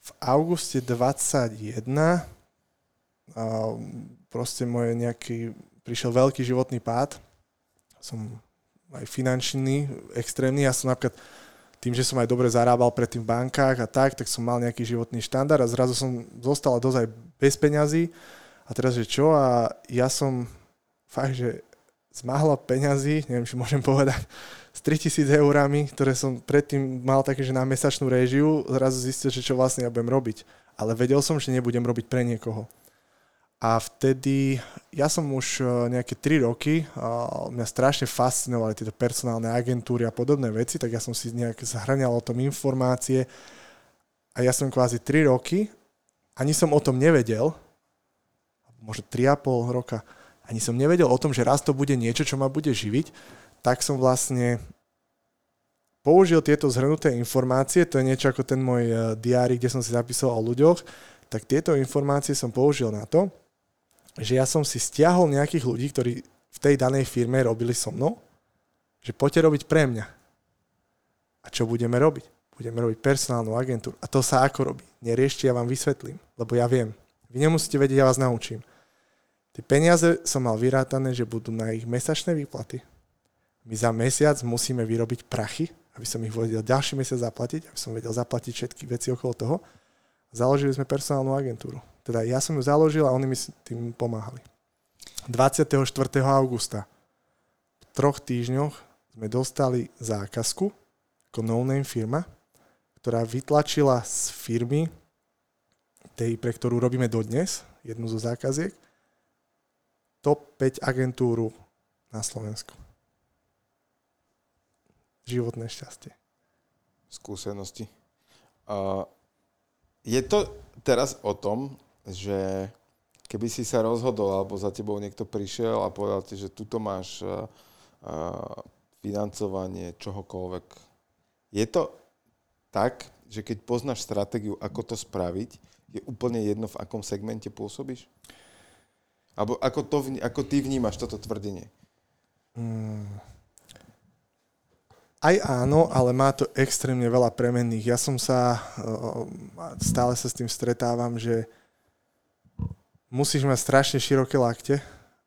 v auguste 21 a proste moje nejaký, prišiel veľký životný pád. Som aj finančný, extrémny. Ja som napríklad tým, že som aj dobre zarábal predtým v bankách a tak, tak som mal nejaký životný štandard a zrazu som zostal dosť bez peňazí. A teraz, že čo? A ja som fakt, že zmáhla peňazí, neviem, či môžem povedať, s 3000 eurami, ktoré som predtým mal také, že na mesačnú réžiu, zrazu zistil, že čo vlastne ja budem robiť. Ale vedel som, že nebudem robiť pre niekoho. A vtedy, ja som už e, nejaké 3 roky, a mňa strašne fascinovali tieto personálne agentúry a podobné veci, tak ja som si nejak zhrňal o tom informácie a ja som kvázi 3 roky, ani som o tom nevedel, možno 3,5 roka, ani som nevedel o tom, že raz to bude niečo, čo ma bude živiť, tak som vlastne použil tieto zhrnuté informácie, to je niečo ako ten môj e, diári, kde som si zapísal o ľuďoch, tak tieto informácie som použil na to, že ja som si stiahol nejakých ľudí, ktorí v tej danej firme robili so mnou, že poďte robiť pre mňa. A čo budeme robiť? Budeme robiť personálnu agentúru. A to sa ako robí? Neriešte, ja vám vysvetlím, lebo ja viem. Vy nemusíte vedieť, ja vás naučím. Tie peniaze som mal vyrátané, že budú na ich mesačné výplaty. My za mesiac musíme vyrobiť prachy, aby som ich vedel ďalší mesiac zaplatiť, aby som vedel zaplatiť všetky veci okolo toho. Založili sme personálnu agentúru. Teda ja som ju založil a oni mi tým pomáhali. 24. augusta v troch týždňoch sme dostali zákazku ako no-name firma, ktorá vytlačila z firmy, tej, pre ktorú robíme dodnes, jednu zo zákaziek, top 5 agentúru na Slovensku. Životné šťastie. Skúsenosti. Uh, je to teraz o tom, že keby si sa rozhodol, alebo za tebou niekto prišiel a povedal ti, že tuto máš uh, financovanie čohokoľvek. Je to tak, že keď poznáš stratégiu, ako to spraviť, je úplne jedno, v akom segmente pôsobíš? Alebo ako, to, ako ty vnímaš toto tvrdenie? Hmm. Aj áno, ale má to extrémne veľa premenných. Ja som sa, stále sa s tým stretávam, že musíš mať strašne široké lakte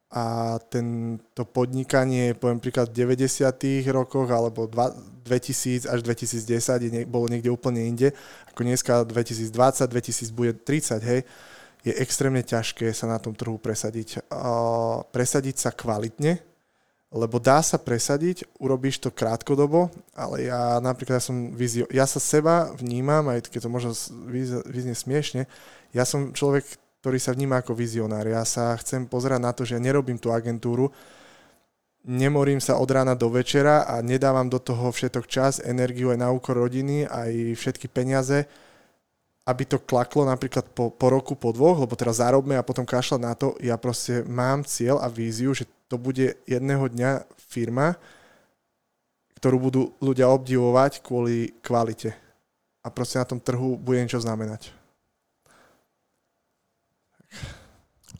a tento podnikanie, poviem príklad v 90. rokoch alebo 2000 až 2010 je, bolo niekde úplne inde, ako dneska 2020, 2000 bude 30, hej, je extrémne ťažké sa na tom trhu presadiť. Uh, presadiť sa kvalitne, lebo dá sa presadiť, urobíš to krátkodobo, ale ja napríklad ja som vizio, ja sa seba vnímam, aj keď to možno vyznie smiešne, ja som človek, ktorý sa vníma ako vizionár. Ja sa chcem pozerať na to, že ja nerobím tú agentúru, nemorím sa od rána do večera a nedávam do toho všetok čas, energiu aj na úkor rodiny, aj všetky peniaze, aby to klaklo napríklad po, po roku, po dvoch, lebo teraz zarobme a potom kašľať na to. Ja proste mám cieľ a víziu, že to bude jedného dňa firma, ktorú budú ľudia obdivovať kvôli kvalite. A proste na tom trhu bude niečo znamenať.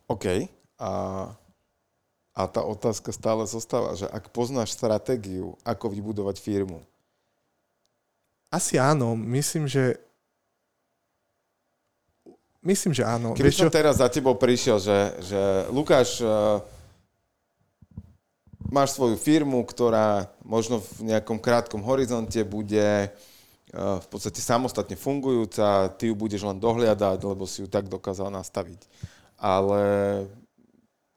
OK. A, a tá otázka stále zostáva, že ak poznáš stratégiu, ako vybudovať firmu, Asi áno, myslím, že Myslím, že áno. Keby som teraz za tebou prišiel, že, že Lukáš, uh, máš svoju firmu, ktorá možno v nejakom krátkom horizonte bude uh, v podstate samostatne fungujúca, ty ju budeš len dohliadať, lebo si ju tak dokázal nastaviť. Ale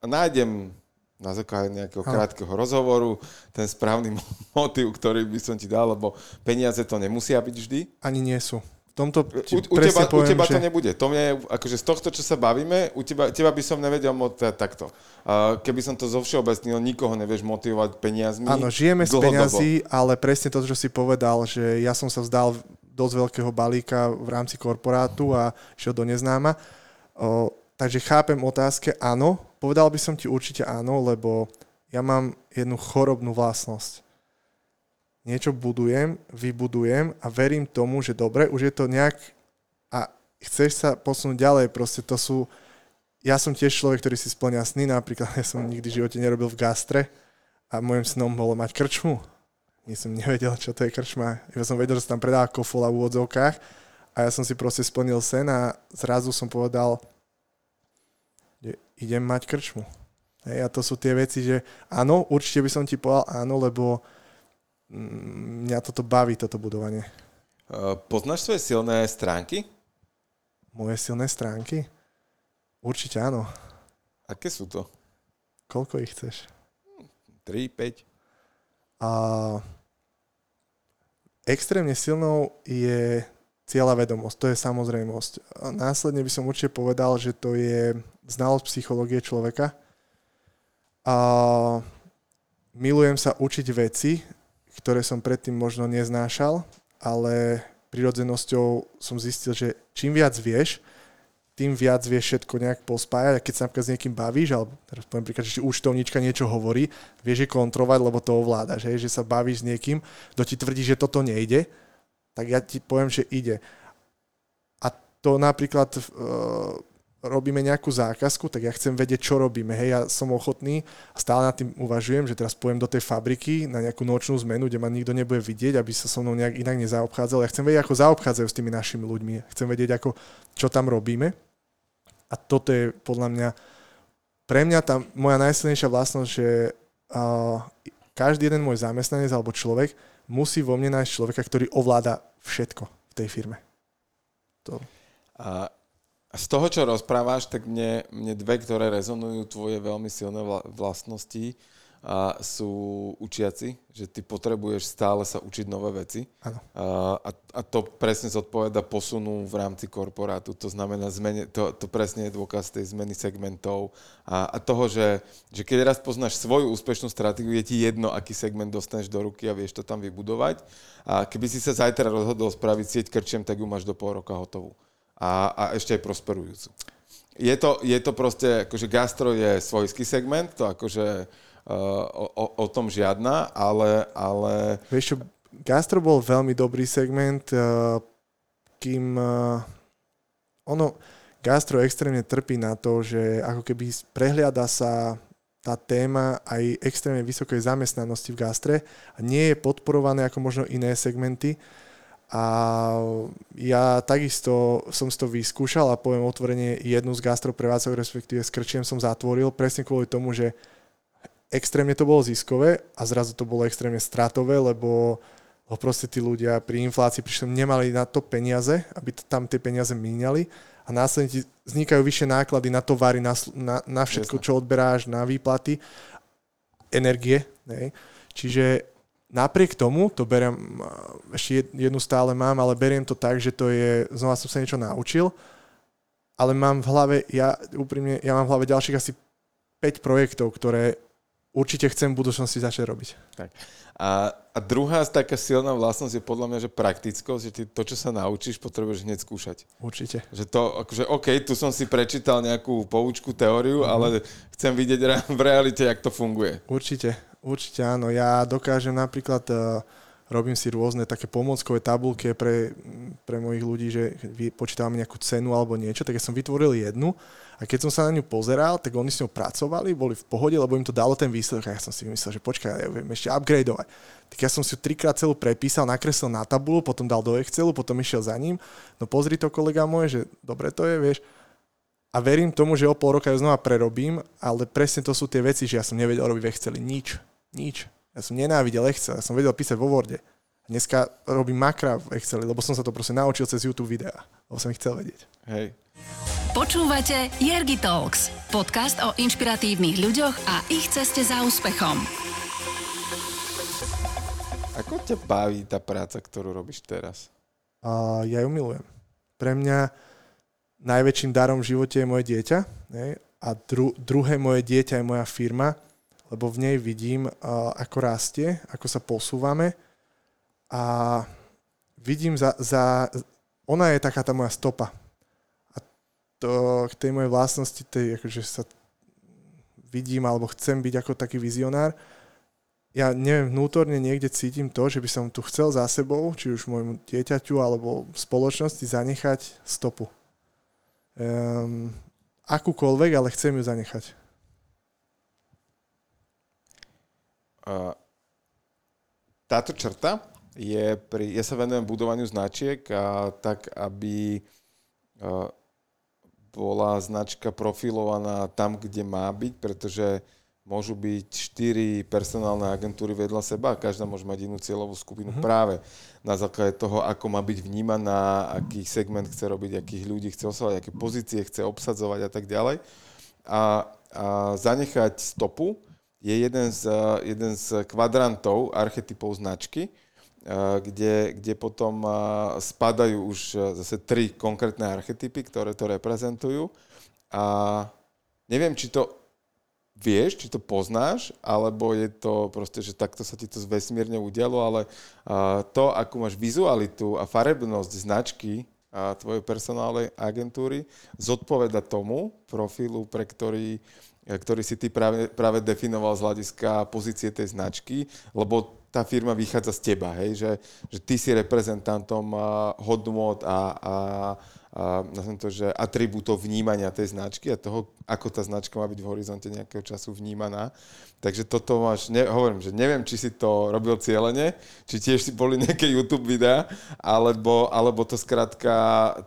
nájdem na základe nejakého krátkeho rozhovoru ten správny [LAUGHS] motív, ktorý by som ti dal, lebo peniaze to nemusia byť vždy. Ani nie sú. Tomto ti U, u, teba, u poviem, teba že... to nebude. To mne, akože z tohto, čo sa bavíme, u teba, teba by som nevedel motivovať takto. Uh, keby som to zo všeobecnil, nikoho nevieš motivovať peniazmi. Áno, žijeme z dlhodobo. peňazí, ale presne to, čo si povedal, že ja som sa vzdal dosť veľkého balíka v rámci korporátu a šiel do neznáma. O, takže chápem otázke, áno. Povedal by som ti určite áno, lebo ja mám jednu chorobnú vlastnosť. Niečo budujem, vybudujem a verím tomu, že dobre, už je to nejak a chceš sa posunúť ďalej, proste to sú ja som tiež človek, ktorý si splňa sny, napríklad [LAUGHS] ja som nikdy v živote nerobil v gastre, a môjim snom bolo mať krčmu. Ja som nevedel, čo to je krčma. Ja som vedel, že sa tam predáva kofola v úvodzovkách a ja som si proste splnil sen a zrazu som povedal, že idem mať krčmu. Hej, a to sú tie veci, že áno, určite by som ti povedal áno, lebo mňa toto baví, toto budovanie. Uh, poznáš svoje silné stránky? Moje silné stránky? Určite áno. Aké sú to? Koľko ich chceš? 3, 5? A extrémne silnou je cieľa vedomosť, to je samozrejmosť. A následne by som určite povedal, že to je znalosť psychológie človeka. A milujem sa učiť veci, ktoré som predtým možno neznášal, ale prirodzenosťou som zistil, že čím viac vieš, tým viac vieš všetko nejak pospájať a keď sa napríklad s niekým bavíš, alebo teraz poviem príklad, že účtovníčka niečo hovorí, vieš je kontrolovať, lebo to ovládaš, hej, že sa bavíš s niekým, kto ti tvrdí, že toto nejde, tak ja ti poviem, že ide. A to napríklad uh, robíme nejakú zákazku, tak ja chcem vedieť, čo robíme. Hej, ja som ochotný a stále nad tým uvažujem, že teraz pojem do tej fabriky na nejakú nočnú zmenu, kde ma nikto nebude vidieť, aby sa so mnou nejak inak nezaobchádzal. Ja chcem vedieť, ako zaobchádzajú s tými našimi ľuďmi. Chcem vedieť, ako, čo tam robíme. A toto je podľa mňa, pre mňa tá moja najsilnejšia vlastnosť, že uh, každý jeden môj zamestnanec alebo človek musí vo mne nájsť človeka, ktorý ovláda všetko v tej firme. To. Z toho, čo rozprávaš, tak mne, mne dve, ktoré rezonujú tvoje veľmi silné vla- vlastnosti, a sú učiaci, že ty potrebuješ stále sa učiť nové veci. A, a, to presne zodpoveda posunu v rámci korporátu. To znamená, zmene, to, to presne je dôkaz tej zmeny segmentov a, a toho, že, že keď raz poznáš svoju úspešnú stratégiu, je ti jedno, aký segment dostaneš do ruky a vieš to tam vybudovať. A keby si sa zajtra rozhodol spraviť sieť krčem, tak ju máš do pol roka hotovú. A, a ešte aj prosperujúcu. Je to, je to proste, akože gastro je svojský segment, to akože uh, o, o, tom žiadna, ale, ale Vieš čo, gastro bol veľmi dobrý segment, uh, kým uh, ono, gastro extrémne trpí na to, že ako keby prehliada sa tá téma aj extrémne vysokej zamestnanosti v gastre a nie je podporované ako možno iné segmenty. A ja takisto som si to vyskúšal a poviem otvorene jednu z gastroprevádzok, respektíve s krčiem som zatvoril presne kvôli tomu, že extrémne to bolo ziskové a zrazu to bolo extrémne stratové, lebo, lebo proste tí ľudia pri inflácii prišli, nemali na to peniaze, aby tam tie peniaze míňali a následne ti vznikajú vyššie náklady na tovary, na, na, na všetko, Jasné. čo odberáš, na výplaty, energie. Nej? Čiže napriek tomu, to beriem, ešte jed- jednu stále mám, ale beriem to tak, že to je, znova som sa niečo naučil, ale mám v hlave, ja úprimne, ja mám v hlave ďalších asi 5 projektov, ktoré určite chcem v budúcnosti začať robiť. Tak. A, a druhá taká silná vlastnosť je podľa mňa, že praktickosť, že ty to, čo sa naučíš, potrebuješ hneď skúšať. Určite. Že to, akože OK, tu som si prečítal nejakú poučku, teóriu, mm-hmm. ale chcem vidieť v realite, jak to funguje. Určite, určite áno. Ja dokážem napríklad uh, robím si rôzne také pomôckové tabulky pre, pre mojich ľudí, že počítame nejakú cenu alebo niečo, tak ja som vytvoril jednu a keď som sa na ňu pozeral, tak oni s ňou pracovali, boli v pohode, lebo im to dalo ten výsledok a ja som si myslel, že počkaj, ja viem ešte upgradeovať. Tak ja som si ju trikrát celú prepísal, nakreslil na tabulu, potom dal do Excelu, potom išiel za ním. No pozri to kolega môj, že dobre to je, vieš. A verím tomu, že o pol roka ju znova prerobím, ale presne to sú tie veci, že ja som nevedel robiť v Exceli nič. Nič. Ja som nenávidel Excel, ja som vedel písať vo Worde. Dneska robím makra v Exceli, lebo som sa to proste naučil cez YouTube videá, lebo som ich chcel vedieť. Hej. Počúvate Jergi Talks, podcast o inšpiratívnych ľuďoch a ich ceste za úspechom. Ako ťa baví tá práca, ktorú robíš teraz? A ja ju milujem. Pre mňa najväčším darom v živote je moje dieťa ne? a dru- druhé moje dieťa je moja firma, lebo v nej vidím, ako rastie, ako sa posúvame a vidím za, za... Ona je taká tá moja stopa. A to k tej mojej vlastnosti, tej, akože sa vidím alebo chcem byť ako taký vizionár, ja neviem, vnútorne niekde cítim to, že by som tu chcel za sebou, či už môjmu dieťaťu alebo spoločnosti zanechať stopu. Um, akúkoľvek, ale chcem ju zanechať. Táto črta je pri, ja sa venujem budovaniu značiek a tak, aby bola značka profilovaná tam, kde má byť, pretože môžu byť štyri personálne agentúry vedľa seba a každá môže mať inú cieľovú skupinu mm-hmm. práve na základe toho, ako má byť vnímaná, aký segment chce robiť, akých ľudí chce oslovať, aké pozície chce obsadzovať a tak ďalej. A, a zanechať stopu je jeden z, jeden z kvadrantov archetypov značky, kde, kde potom spadajú už zase tri konkrétne archetypy, ktoré to reprezentujú. A neviem, či to vieš, či to poznáš, alebo je to proste, že takto sa ti to vesmírne udialo, ale to, akú máš vizualitu a farebnosť značky tvojej personálnej agentúry, zodpoveda tomu profilu, pre ktorý ktorý si ty práve, práve definoval z hľadiska pozície tej značky, lebo tá firma vychádza z teba, hej, že, že ty si reprezentantom hodnot a, a, a to, že atribútov vnímania tej značky a toho, ako tá značka má byť v horizonte nejakého času vnímaná. Takže toto máš, ne, hovorím, že neviem, či si to robil cieľene, či tiež si boli nejaké YouTube videá, alebo, alebo to skrátka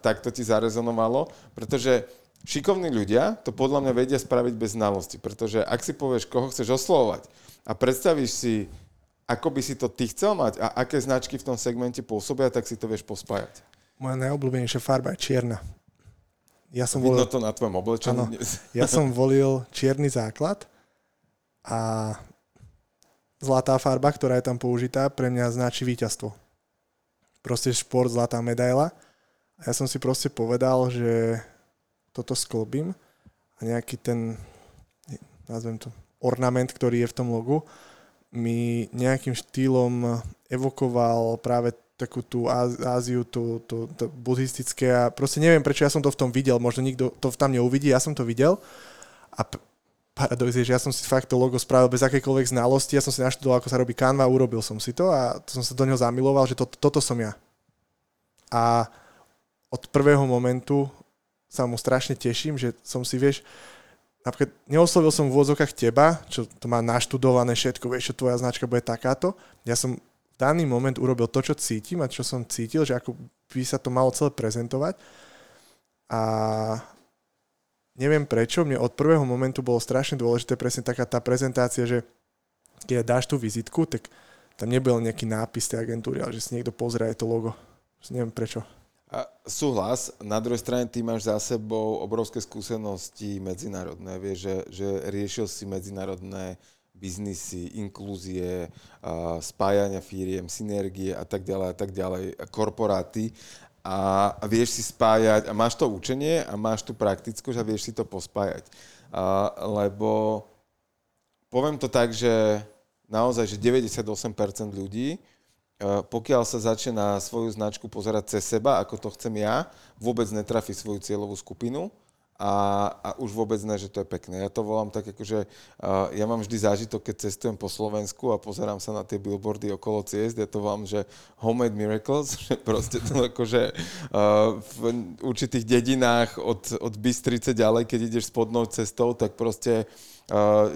takto ti zarezonovalo, pretože šikovní ľudia to podľa mňa vedia spraviť bez znalosti, pretože ak si povieš, koho chceš oslovovať a predstavíš si, ako by si to ty chcel mať a aké značky v tom segmente pôsobia, tak si to vieš pospájať. Moja najobľúbenejšia farba je čierna. Ja som Vidno volil, to na tvojom oblečení. ja [LAUGHS] som volil čierny základ a zlatá farba, ktorá je tam použitá, pre mňa značí víťazstvo. Proste šport, zlatá medaila. A ja som si proste povedal, že toto sklobím a nejaký ten, nazvem to, ornament, ktorý je v tom logu, mi nejakým štýlom evokoval práve takú tú Áziu, tú, tú, tú buddhistické a proste neviem, prečo ja som to v tom videl, možno nikto to tam neuvidí, ja som to videl a p- paradox je, že ja som si fakt to logo spravil bez akékoľvek znalosti, ja som si naštudoval, ako sa robí Canva, urobil som si to a to som sa do neho zamiloval, že to, toto som ja. A od prvého momentu sa mu strašne teším, že som si, vieš, napríklad neoslovil som v úvodzokách teba, čo to má naštudované všetko, vieš, čo tvoja značka bude takáto. Ja som v daný moment urobil to, čo cítim a čo som cítil, že ako by sa to malo celé prezentovať. A neviem prečo, mne od prvého momentu bolo strašne dôležité presne taká tá prezentácia, že keď dáš tú vizitku, tak tam nebol nejaký nápis tej agentúry, ale že si niekto pozrie aj to logo. Neviem prečo. A súhlas, na druhej strane ty máš za sebou obrovské skúsenosti medzinárodné, vieš, že, že riešil si medzinárodné biznisy, inklúzie, spájania firiem, synergie a tak ďalej a tak ďalej, korporáty a vieš si spájať a máš to učenie a máš tu praktickosť a vieš si to pospájať. A, lebo poviem to tak, že naozaj, že 98% ľudí pokiaľ sa začne na svoju značku pozerať cez seba, ako to chcem ja, vôbec netrafi svoju cieľovú skupinu a, a už vôbec ne, že to je pekné. Ja to volám tak, akože uh, ja mám vždy zážitok, keď cestujem po Slovensku a pozerám sa na tie billboardy okolo ciest, ja to volám, že homemade miracles, [LAUGHS] že proste to akože uh, v určitých dedinách od, od Bystrice ďalej, keď ideš spodnou cestou, tak proste Uh,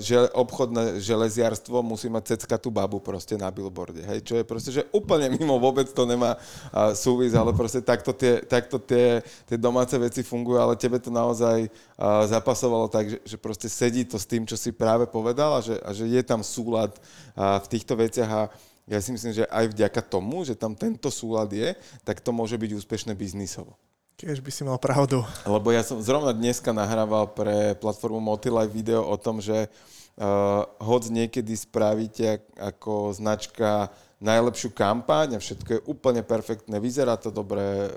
že obchodné železiarstvo musí mať ceckatú babu proste na billboarde, hej, čo je proste, že úplne mimo vôbec to nemá uh, súvis, ale proste takto tie, takto tie, tie domáce veci fungujú, ale tebe to naozaj uh, zapasovalo tak, že, že proste sedí to s tým, čo si práve povedal a že, a že je tam súlad v týchto veciach a ja si myslím, že aj vďaka tomu, že tam tento súlad je, tak to môže byť úspešné biznisovo. Keď by si mal pravdu. Lebo ja som zrovna dneska nahrával pre platformu Motilife video o tom, že uh, hoď niekedy spravíte ako značka najlepšiu kampaň a všetko je úplne perfektné, vyzerá to dobre,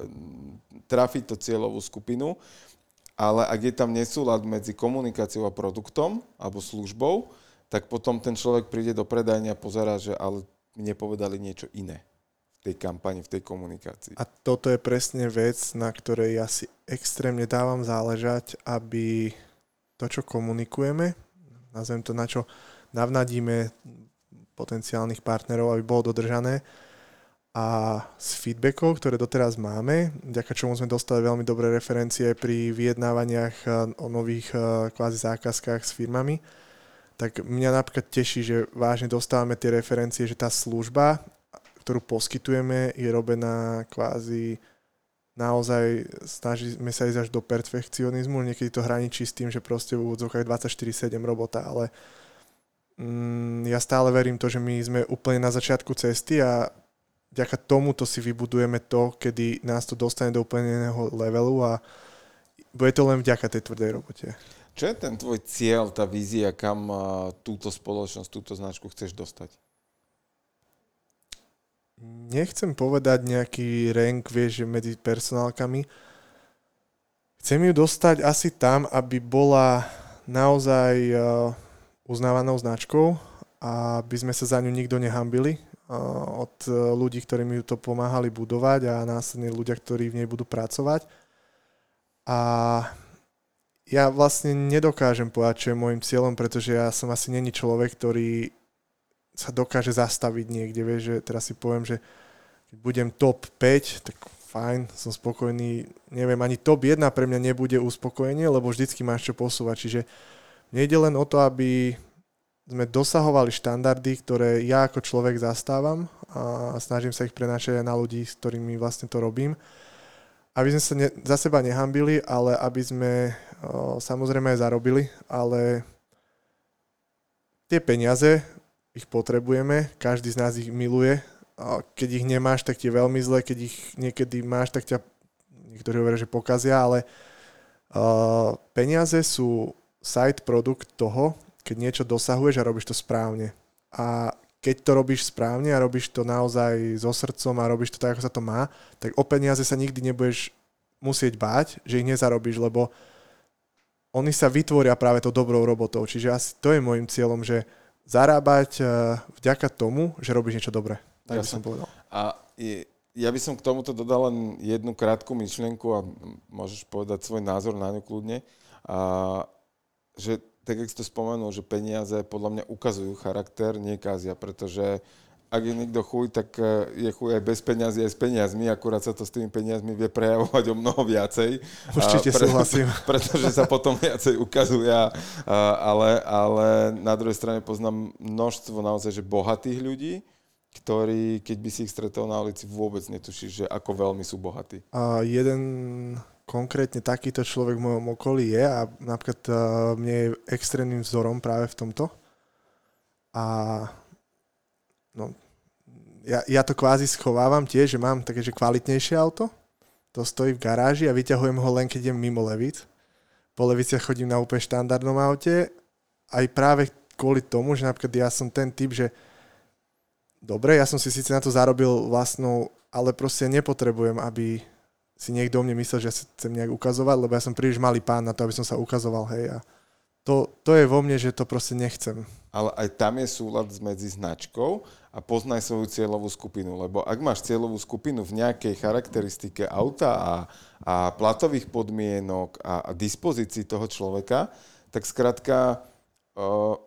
trafi to cieľovú skupinu, ale ak je tam nesúlad medzi komunikáciou a produktom alebo službou, tak potom ten človek príde do predajne a pozera, že ale mne povedali niečo iné tej kampani, v tej komunikácii. A toto je presne vec, na ktorej ja si extrémne dávam záležať, aby to, čo komunikujeme, nazvem to, na čo navnadíme potenciálnych partnerov, aby bolo dodržané. A z feedbackov, ktoré doteraz máme, vďaka čomu sme dostali veľmi dobré referencie pri vyjednávaniach eh, o nových eh, kvázi zákazkách s firmami, tak mňa napríklad teší, že vážne dostávame tie referencie, že tá služba ktorú poskytujeme, je robená kvázi naozaj snažíme sa ísť až do perfekcionizmu, niekedy to hraničí s tým, že proste v úvodzovkách 24-7 robota, ale mm, ja stále verím to, že my sme úplne na začiatku cesty a vďaka tomuto si vybudujeme to, kedy nás to dostane do úplne iného levelu a bude to len vďaka tej tvrdej robote. Čo je ten tvoj cieľ, tá vízia, kam túto spoločnosť, túto značku chceš dostať? Nechcem povedať nejaký rank, vieš, medzi personálkami. Chcem ju dostať asi tam, aby bola naozaj uh, uznávanou značkou a aby sme sa za ňu nikto nehambili uh, od uh, ľudí, ktorí mi to pomáhali budovať a následne ľudia, ktorí v nej budú pracovať. A ja vlastne nedokážem povedať, čo je môjim cieľom, pretože ja som asi není človek, ktorý sa dokáže zastaviť niekde, vieš, že teraz si poviem, že keď budem top 5, tak fajn, som spokojný, neviem, ani top 1 pre mňa nebude uspokojenie, lebo vždycky máš čo posúvať, čiže nejde len o to, aby sme dosahovali štandardy, ktoré ja ako človek zastávam a snažím sa ich prenášať aj na ľudí, s ktorými vlastne to robím. Aby sme sa ne, za seba nehambili, ale aby sme o, samozrejme aj zarobili, ale tie peniaze ich potrebujeme, každý z nás ich miluje. A keď ich nemáš, tak ti je veľmi zle, keď ich niekedy máš, tak ťa niektorí hovoria, že pokazia, ale uh, peniaze sú side produkt toho, keď niečo dosahuješ a robíš to správne. A keď to robíš správne a robíš to naozaj so srdcom a robíš to tak, ako sa to má, tak o peniaze sa nikdy nebudeš musieť báť, že ich nezarobíš, lebo oni sa vytvoria práve to dobrou robotou. Čiže asi to je môjim cieľom, že zarábať eh, vďaka tomu, že robíš niečo dobré. Tak ja by som povedal. A je, ja by som k tomuto dodal len jednu krátku myšlienku a môžeš povedať svoj názor na ňu kľudne. A, že tak, jak si to spomenul, že peniaze podľa mňa ukazujú charakter, nie kázia, pretože ak je niekto chuj, tak e, je chuj aj bez peňazí, aj s peniazmi, akurát sa to s tými peniazmi vie prejavovať o mnoho viacej. [LAUGHS] Určite pre, súhlasím. [LAUGHS] Pretože sa potom viacej ukazuje, ale, ale na druhej strane poznám množstvo naozaj že bohatých ľudí, ktorí, keď by si ich stretol na ulici, vôbec netušíš, že ako veľmi sú bohatí. A jeden konkrétne takýto človek v mojom okolí je a napríklad mne je extrémnym vzorom práve v tomto. A no, ja, ja to kvázi schovávam tiež, že mám také, že kvalitnejšie auto, to stojí v garáži a vyťahujem ho len, keď idem mimo Levic. Po Levice chodím na úplne štandardnom aute, aj práve kvôli tomu, že napríklad ja som ten typ, že dobre, ja som si síce na to zarobil vlastnou, ale proste nepotrebujem, aby si niekto o mne myslel, že ja chcem nejak ukazovať, lebo ja som príliš malý pán na to, aby som sa ukazoval, hej, a to, to je vo mne, že to proste nechcem. Ale aj tam je súlad medzi značkou a poznaj svoju cieľovú skupinu. Lebo ak máš cieľovú skupinu v nejakej charakteristike auta a, a platových podmienok a, a dispozícii toho človeka, tak skrátka, uh,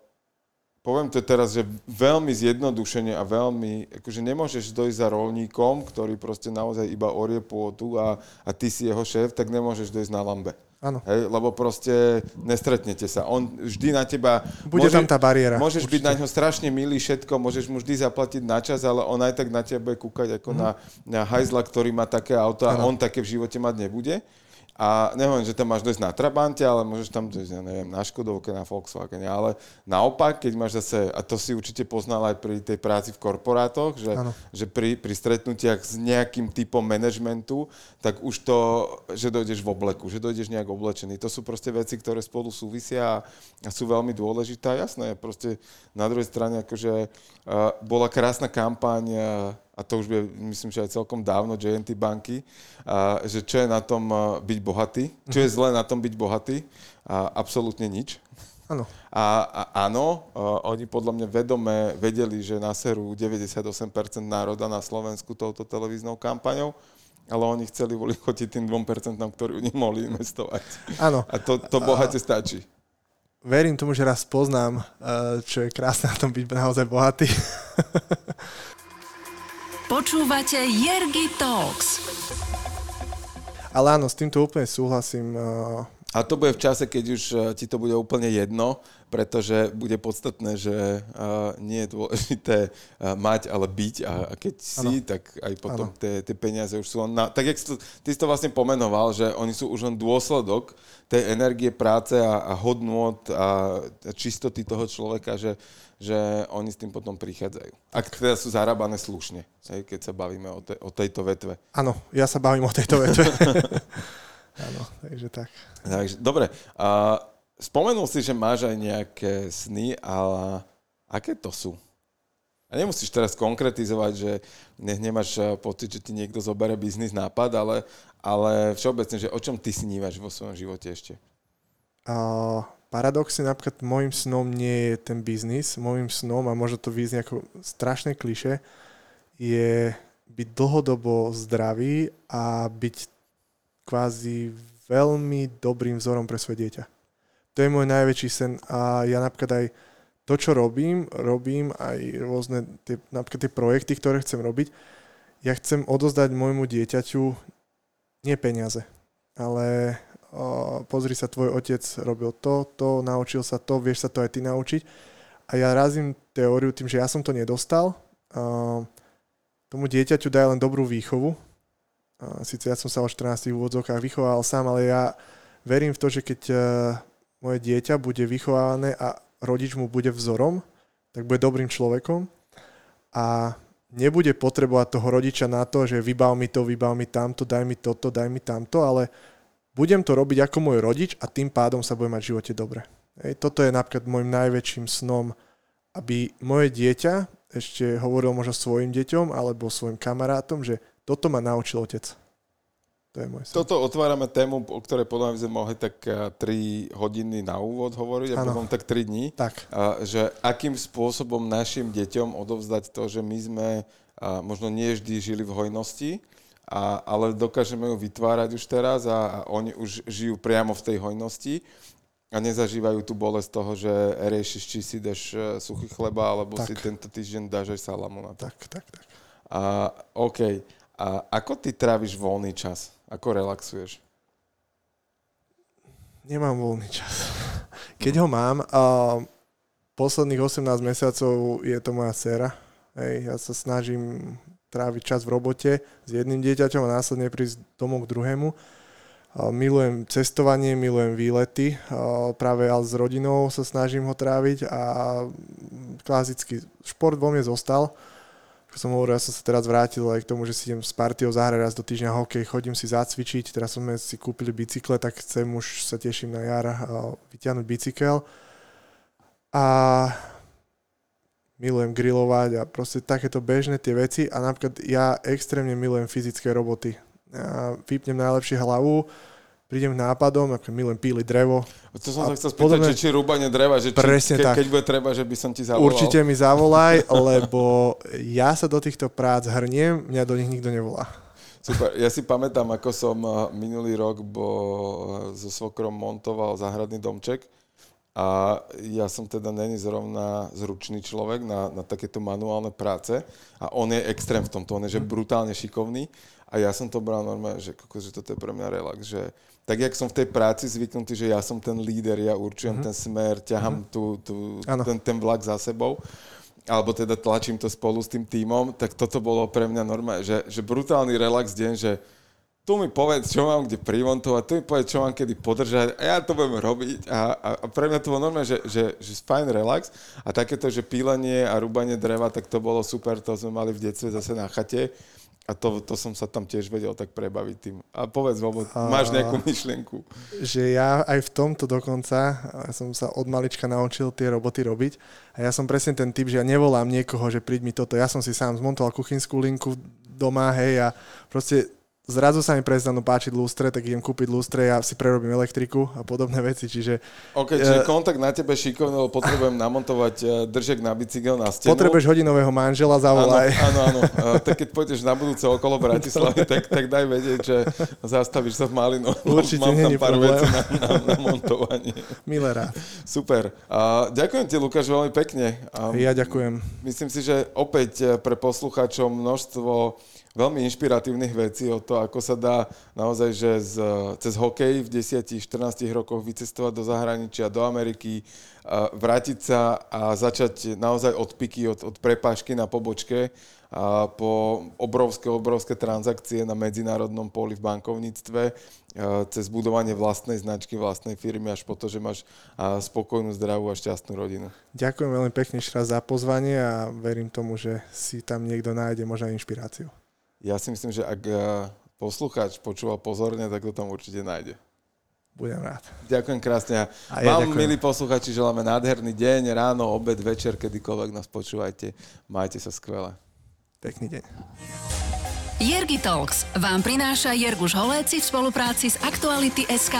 poviem to teraz, že veľmi zjednodušene a veľmi, akože nemôžeš dojsť za rolníkom, ktorý proste naozaj iba orie pôdu a, a ty si jeho šéf, tak nemôžeš dojsť na lambe. Áno. Hej, lebo proste nestretnete sa. On vždy na teba... Bude môže, tam tá bariéra. Môžeš určite. byť na ňo strašne milý všetko, môžeš mu vždy zaplatiť na čas, ale on aj tak na teba bude kúkať ako mm. na, na hajzla, ktorý má také auto a ano. on také v živote mať nebude. A nehovorím, že tam máš dojsť na Trabante, ale môžeš tam dojsť, ja neviem, na Škodovke, na Volkswagene. Ale naopak, keď máš zase, a to si určite poznal aj pri tej práci v korporátoch, že, že pri, pri stretnutiach s nejakým typom manažmentu, tak už to, že dojdeš v obleku, že dojdeš nejak oblečený. To sú proste veci, ktoré spolu súvisia a sú veľmi dôležité. Jasné, proste na druhej strane, akože uh, bola krásna kampaň a to už je, myslím, že aj celkom dávno, JNT banky, a, že čo je na tom byť bohatý, čo je mhm. zlé na tom byť bohatý, a absolútne nič. Áno. A, a áno, a oni podľa mňa vedome vedeli, že naserú 98% národa na Slovensku touto televíznou kampaňou, ale oni chceli chotiť tým 2%, ktorí nemohli investovať. Áno. A to, to bohate stačí. Verím tomu, že raz poznám, čo je krásne na tom byť naozaj bohatý. [LAUGHS] Počúvate Jergy Talks. Ale áno, s týmto úplne súhlasím. A to bude v čase, keď už e, ti to bude úplne jedno, pretože bude podstatné, že uh, nie je dôležité mať, ale byť a, a keď si, ano. tak aj potom tie, tie peniaze už sú len na... Tak jak si to, ty si to vlastne pomenoval, že oni sú už len dôsledok tej energie práce a, a hodnot a čistoty toho človeka, že, že oni s tým potom prichádzajú. Ak teda sú zarábané slušne, hej, keď sa bavíme o, te, o tejto vetve. Áno, ja sa bavím o tejto vetve. [LAUGHS] Áno, takže tak. Takže, dobre. A spomenul si, že máš aj nejaké sny, ale aké to sú? A nemusíš teraz konkretizovať, že nech nemáš eh, pocit, že ti niekto zobere biznis nápad, ale, ale všeobecne, že o čom ty snívaš vo svojom živote ešte? Uh, paradoxne napríklad môjim snom nie je ten biznis. Môjim snom, a možno to vyznie ako strašné kliše, je byť dlhodobo zdravý a byť kvázi veľmi dobrým vzorom pre svoje dieťa. To je môj najväčší sen a ja napríklad aj to, čo robím, robím aj rôzne tie, napríklad tie projekty, ktoré chcem robiť. Ja chcem odozdať môjmu dieťaťu nie peniaze, ale pozri sa, tvoj otec robil to, to, naučil sa to, vieš sa to aj ty naučiť. A ja razím teóriu tým, že ja som to nedostal. Tomu dieťaťu daj len dobrú výchovu, Sice ja som sa o 14 úvodzovkách vychoval sám, ale ja verím v to, že keď e, moje dieťa bude vychovávané a rodič mu bude vzorom, tak bude dobrým človekom a nebude potrebovať toho rodiča na to, že vybav mi to, vybav mi tamto, daj mi toto, daj mi tamto, ale budem to robiť ako môj rodič a tým pádom sa budem mať v živote dobre. Hej, toto je napríklad môjim najväčším snom, aby moje dieťa ešte hovoril možno svojim deťom alebo svojim kamarátom, že toto ma naučil otec. To je môj sen. Toto otvárame tému, o ktorej podľa mňa sme mohli tak 3 eh, hodiny na úvod hovoriť a potom tak 3 dní. Tak. A, že akým spôsobom našim deťom odovzdať to, že my sme a možno nie vždy žili v hojnosti, a, ale dokážeme ju vytvárať už teraz a, a oni už žijú priamo v tej hojnosti a nezažívajú tú bolesť toho, že riešiš, či si dáš eh, suchý chleba, alebo tak. si tento týždeň dáš aj salamu na to. Tak, tak, tak. A, OK. A ako ty tráviš voľný čas? Ako relaxuješ? Nemám voľný čas. [LAUGHS] Keď ho mám, a posledných 18 mesiacov je to moja dcera. Hej, ja sa snažím tráviť čas v robote s jedným dieťaťom a následne prísť domov k druhému. Milujem cestovanie, milujem výlety, práve ale s rodinou sa snažím ho tráviť a klasický šport vo mne zostal ako som hovoril, ja som sa teraz vrátil aj k tomu, že si idem s partiou zahrať raz do týždňa hokej, chodím si zacvičiť, teraz sme si kúpili bicykle, tak chcem, už sa teším na jar vyťahnuť bicykel. A milujem grilovať a proste takéto bežné tie veci a napríklad ja extrémne milujem fyzické roboty. Ja vypnem najlepšie hlavu, prídem nápadom, ako len píli drevo. To som sa chcel spýtať, podobne... že či rúbanie dreva, že či, Presne ke, tak. keď bude treba, že by som ti zavolal. Určite mi zavolaj, [LAUGHS] lebo ja sa do týchto prác hrniem, mňa do nich nikto nevolá. Super. Ja si pamätám, ako som eh, minulý rok bol so svokrom montoval záhradný domček a ja som teda není zrovna zručný človek na, na takéto manuálne práce a on je extrém v tomto, on je že brutálne šikovný a ja som to bral normálne, že, že toto je pre mňa relax, že tak jak som v tej práci zvyknutý, že ja som ten líder, ja určujem mm-hmm. ten smer, ťahám mm-hmm. tú, tú, ten, ten vlak za sebou, alebo teda tlačím to spolu s tým tímom, tak toto bolo pre mňa normálne, že, že brutálny relax deň, že tu mi povedz, čo mám kde primontovať, tu mi povedz, čo mám kedy podržať a ja to budem robiť a, a, a pre mňa to bolo normálne, že, že, že fajn relax a takéto, že pílenie a rúbanie dreva, tak to bolo super, to sme mali v detstve zase na chate a to, to som sa tam tiež vedel tak prebaviť tým. A povedz, Vobo, máš nejakú myšlienku? Že ja aj v tomto dokonca ja som sa od malička naučil tie roboty robiť. A ja som presne ten typ, že ja nevolám niekoho, že príď mi toto. Ja som si sám zmontoval kuchynskú linku doma, hej, a proste zrazu sa mi prestanú páčiť lustre, tak idem kúpiť lustre a si prerobím elektriku a podobné veci, čiže... OK, čiže uh, kontakt na tebe šikovný, lebo potrebujem namontovať uh, držek na bicykel na stenu. Potrebuješ hodinového manžela, zavolaj. Áno, áno, áno. Uh, tak keď pôjdeš na budúce okolo Bratislavy, tak, tak daj vedieť, že zastavíš sa v Malinu. Určite Mám tam pár problém. vecí na, na, na montovanie. Milé rád. Super. Uh, ďakujem ti, Lukáš, veľmi pekne. Um, ja ďakujem. Myslím si, že opäť pre poslucháčov množstvo veľmi inšpiratívnych vecí o to, ako sa dá naozaj, že z, cez hokej v 10-14 rokoch vycestovať do zahraničia, do Ameriky, vrátiť sa a začať naozaj od piky, od, od prepážky na pobočke a po obrovské, obrovské transakcie na medzinárodnom poli v bankovníctve, cez budovanie vlastnej značky, vlastnej firmy, až po to, že máš spokojnú, zdravú a šťastnú rodinu. Ďakujem veľmi pekne ešte raz za pozvanie a verím tomu, že si tam niekto nájde možno inšpiráciu ja si myslím, že ak eh, poslucháč počúval pozorne, tak to tam určite nájde. Budem rád. Ďakujem krásne. A ja Vám, ďakujem. milí posluchači, želáme nádherný deň, ráno, obed, večer, kedykoľvek nás počúvajte. Majte sa skvele. Pekný deň. Jergi Talks vám prináša Jerguš Holéci v spolupráci s Aktuality SK.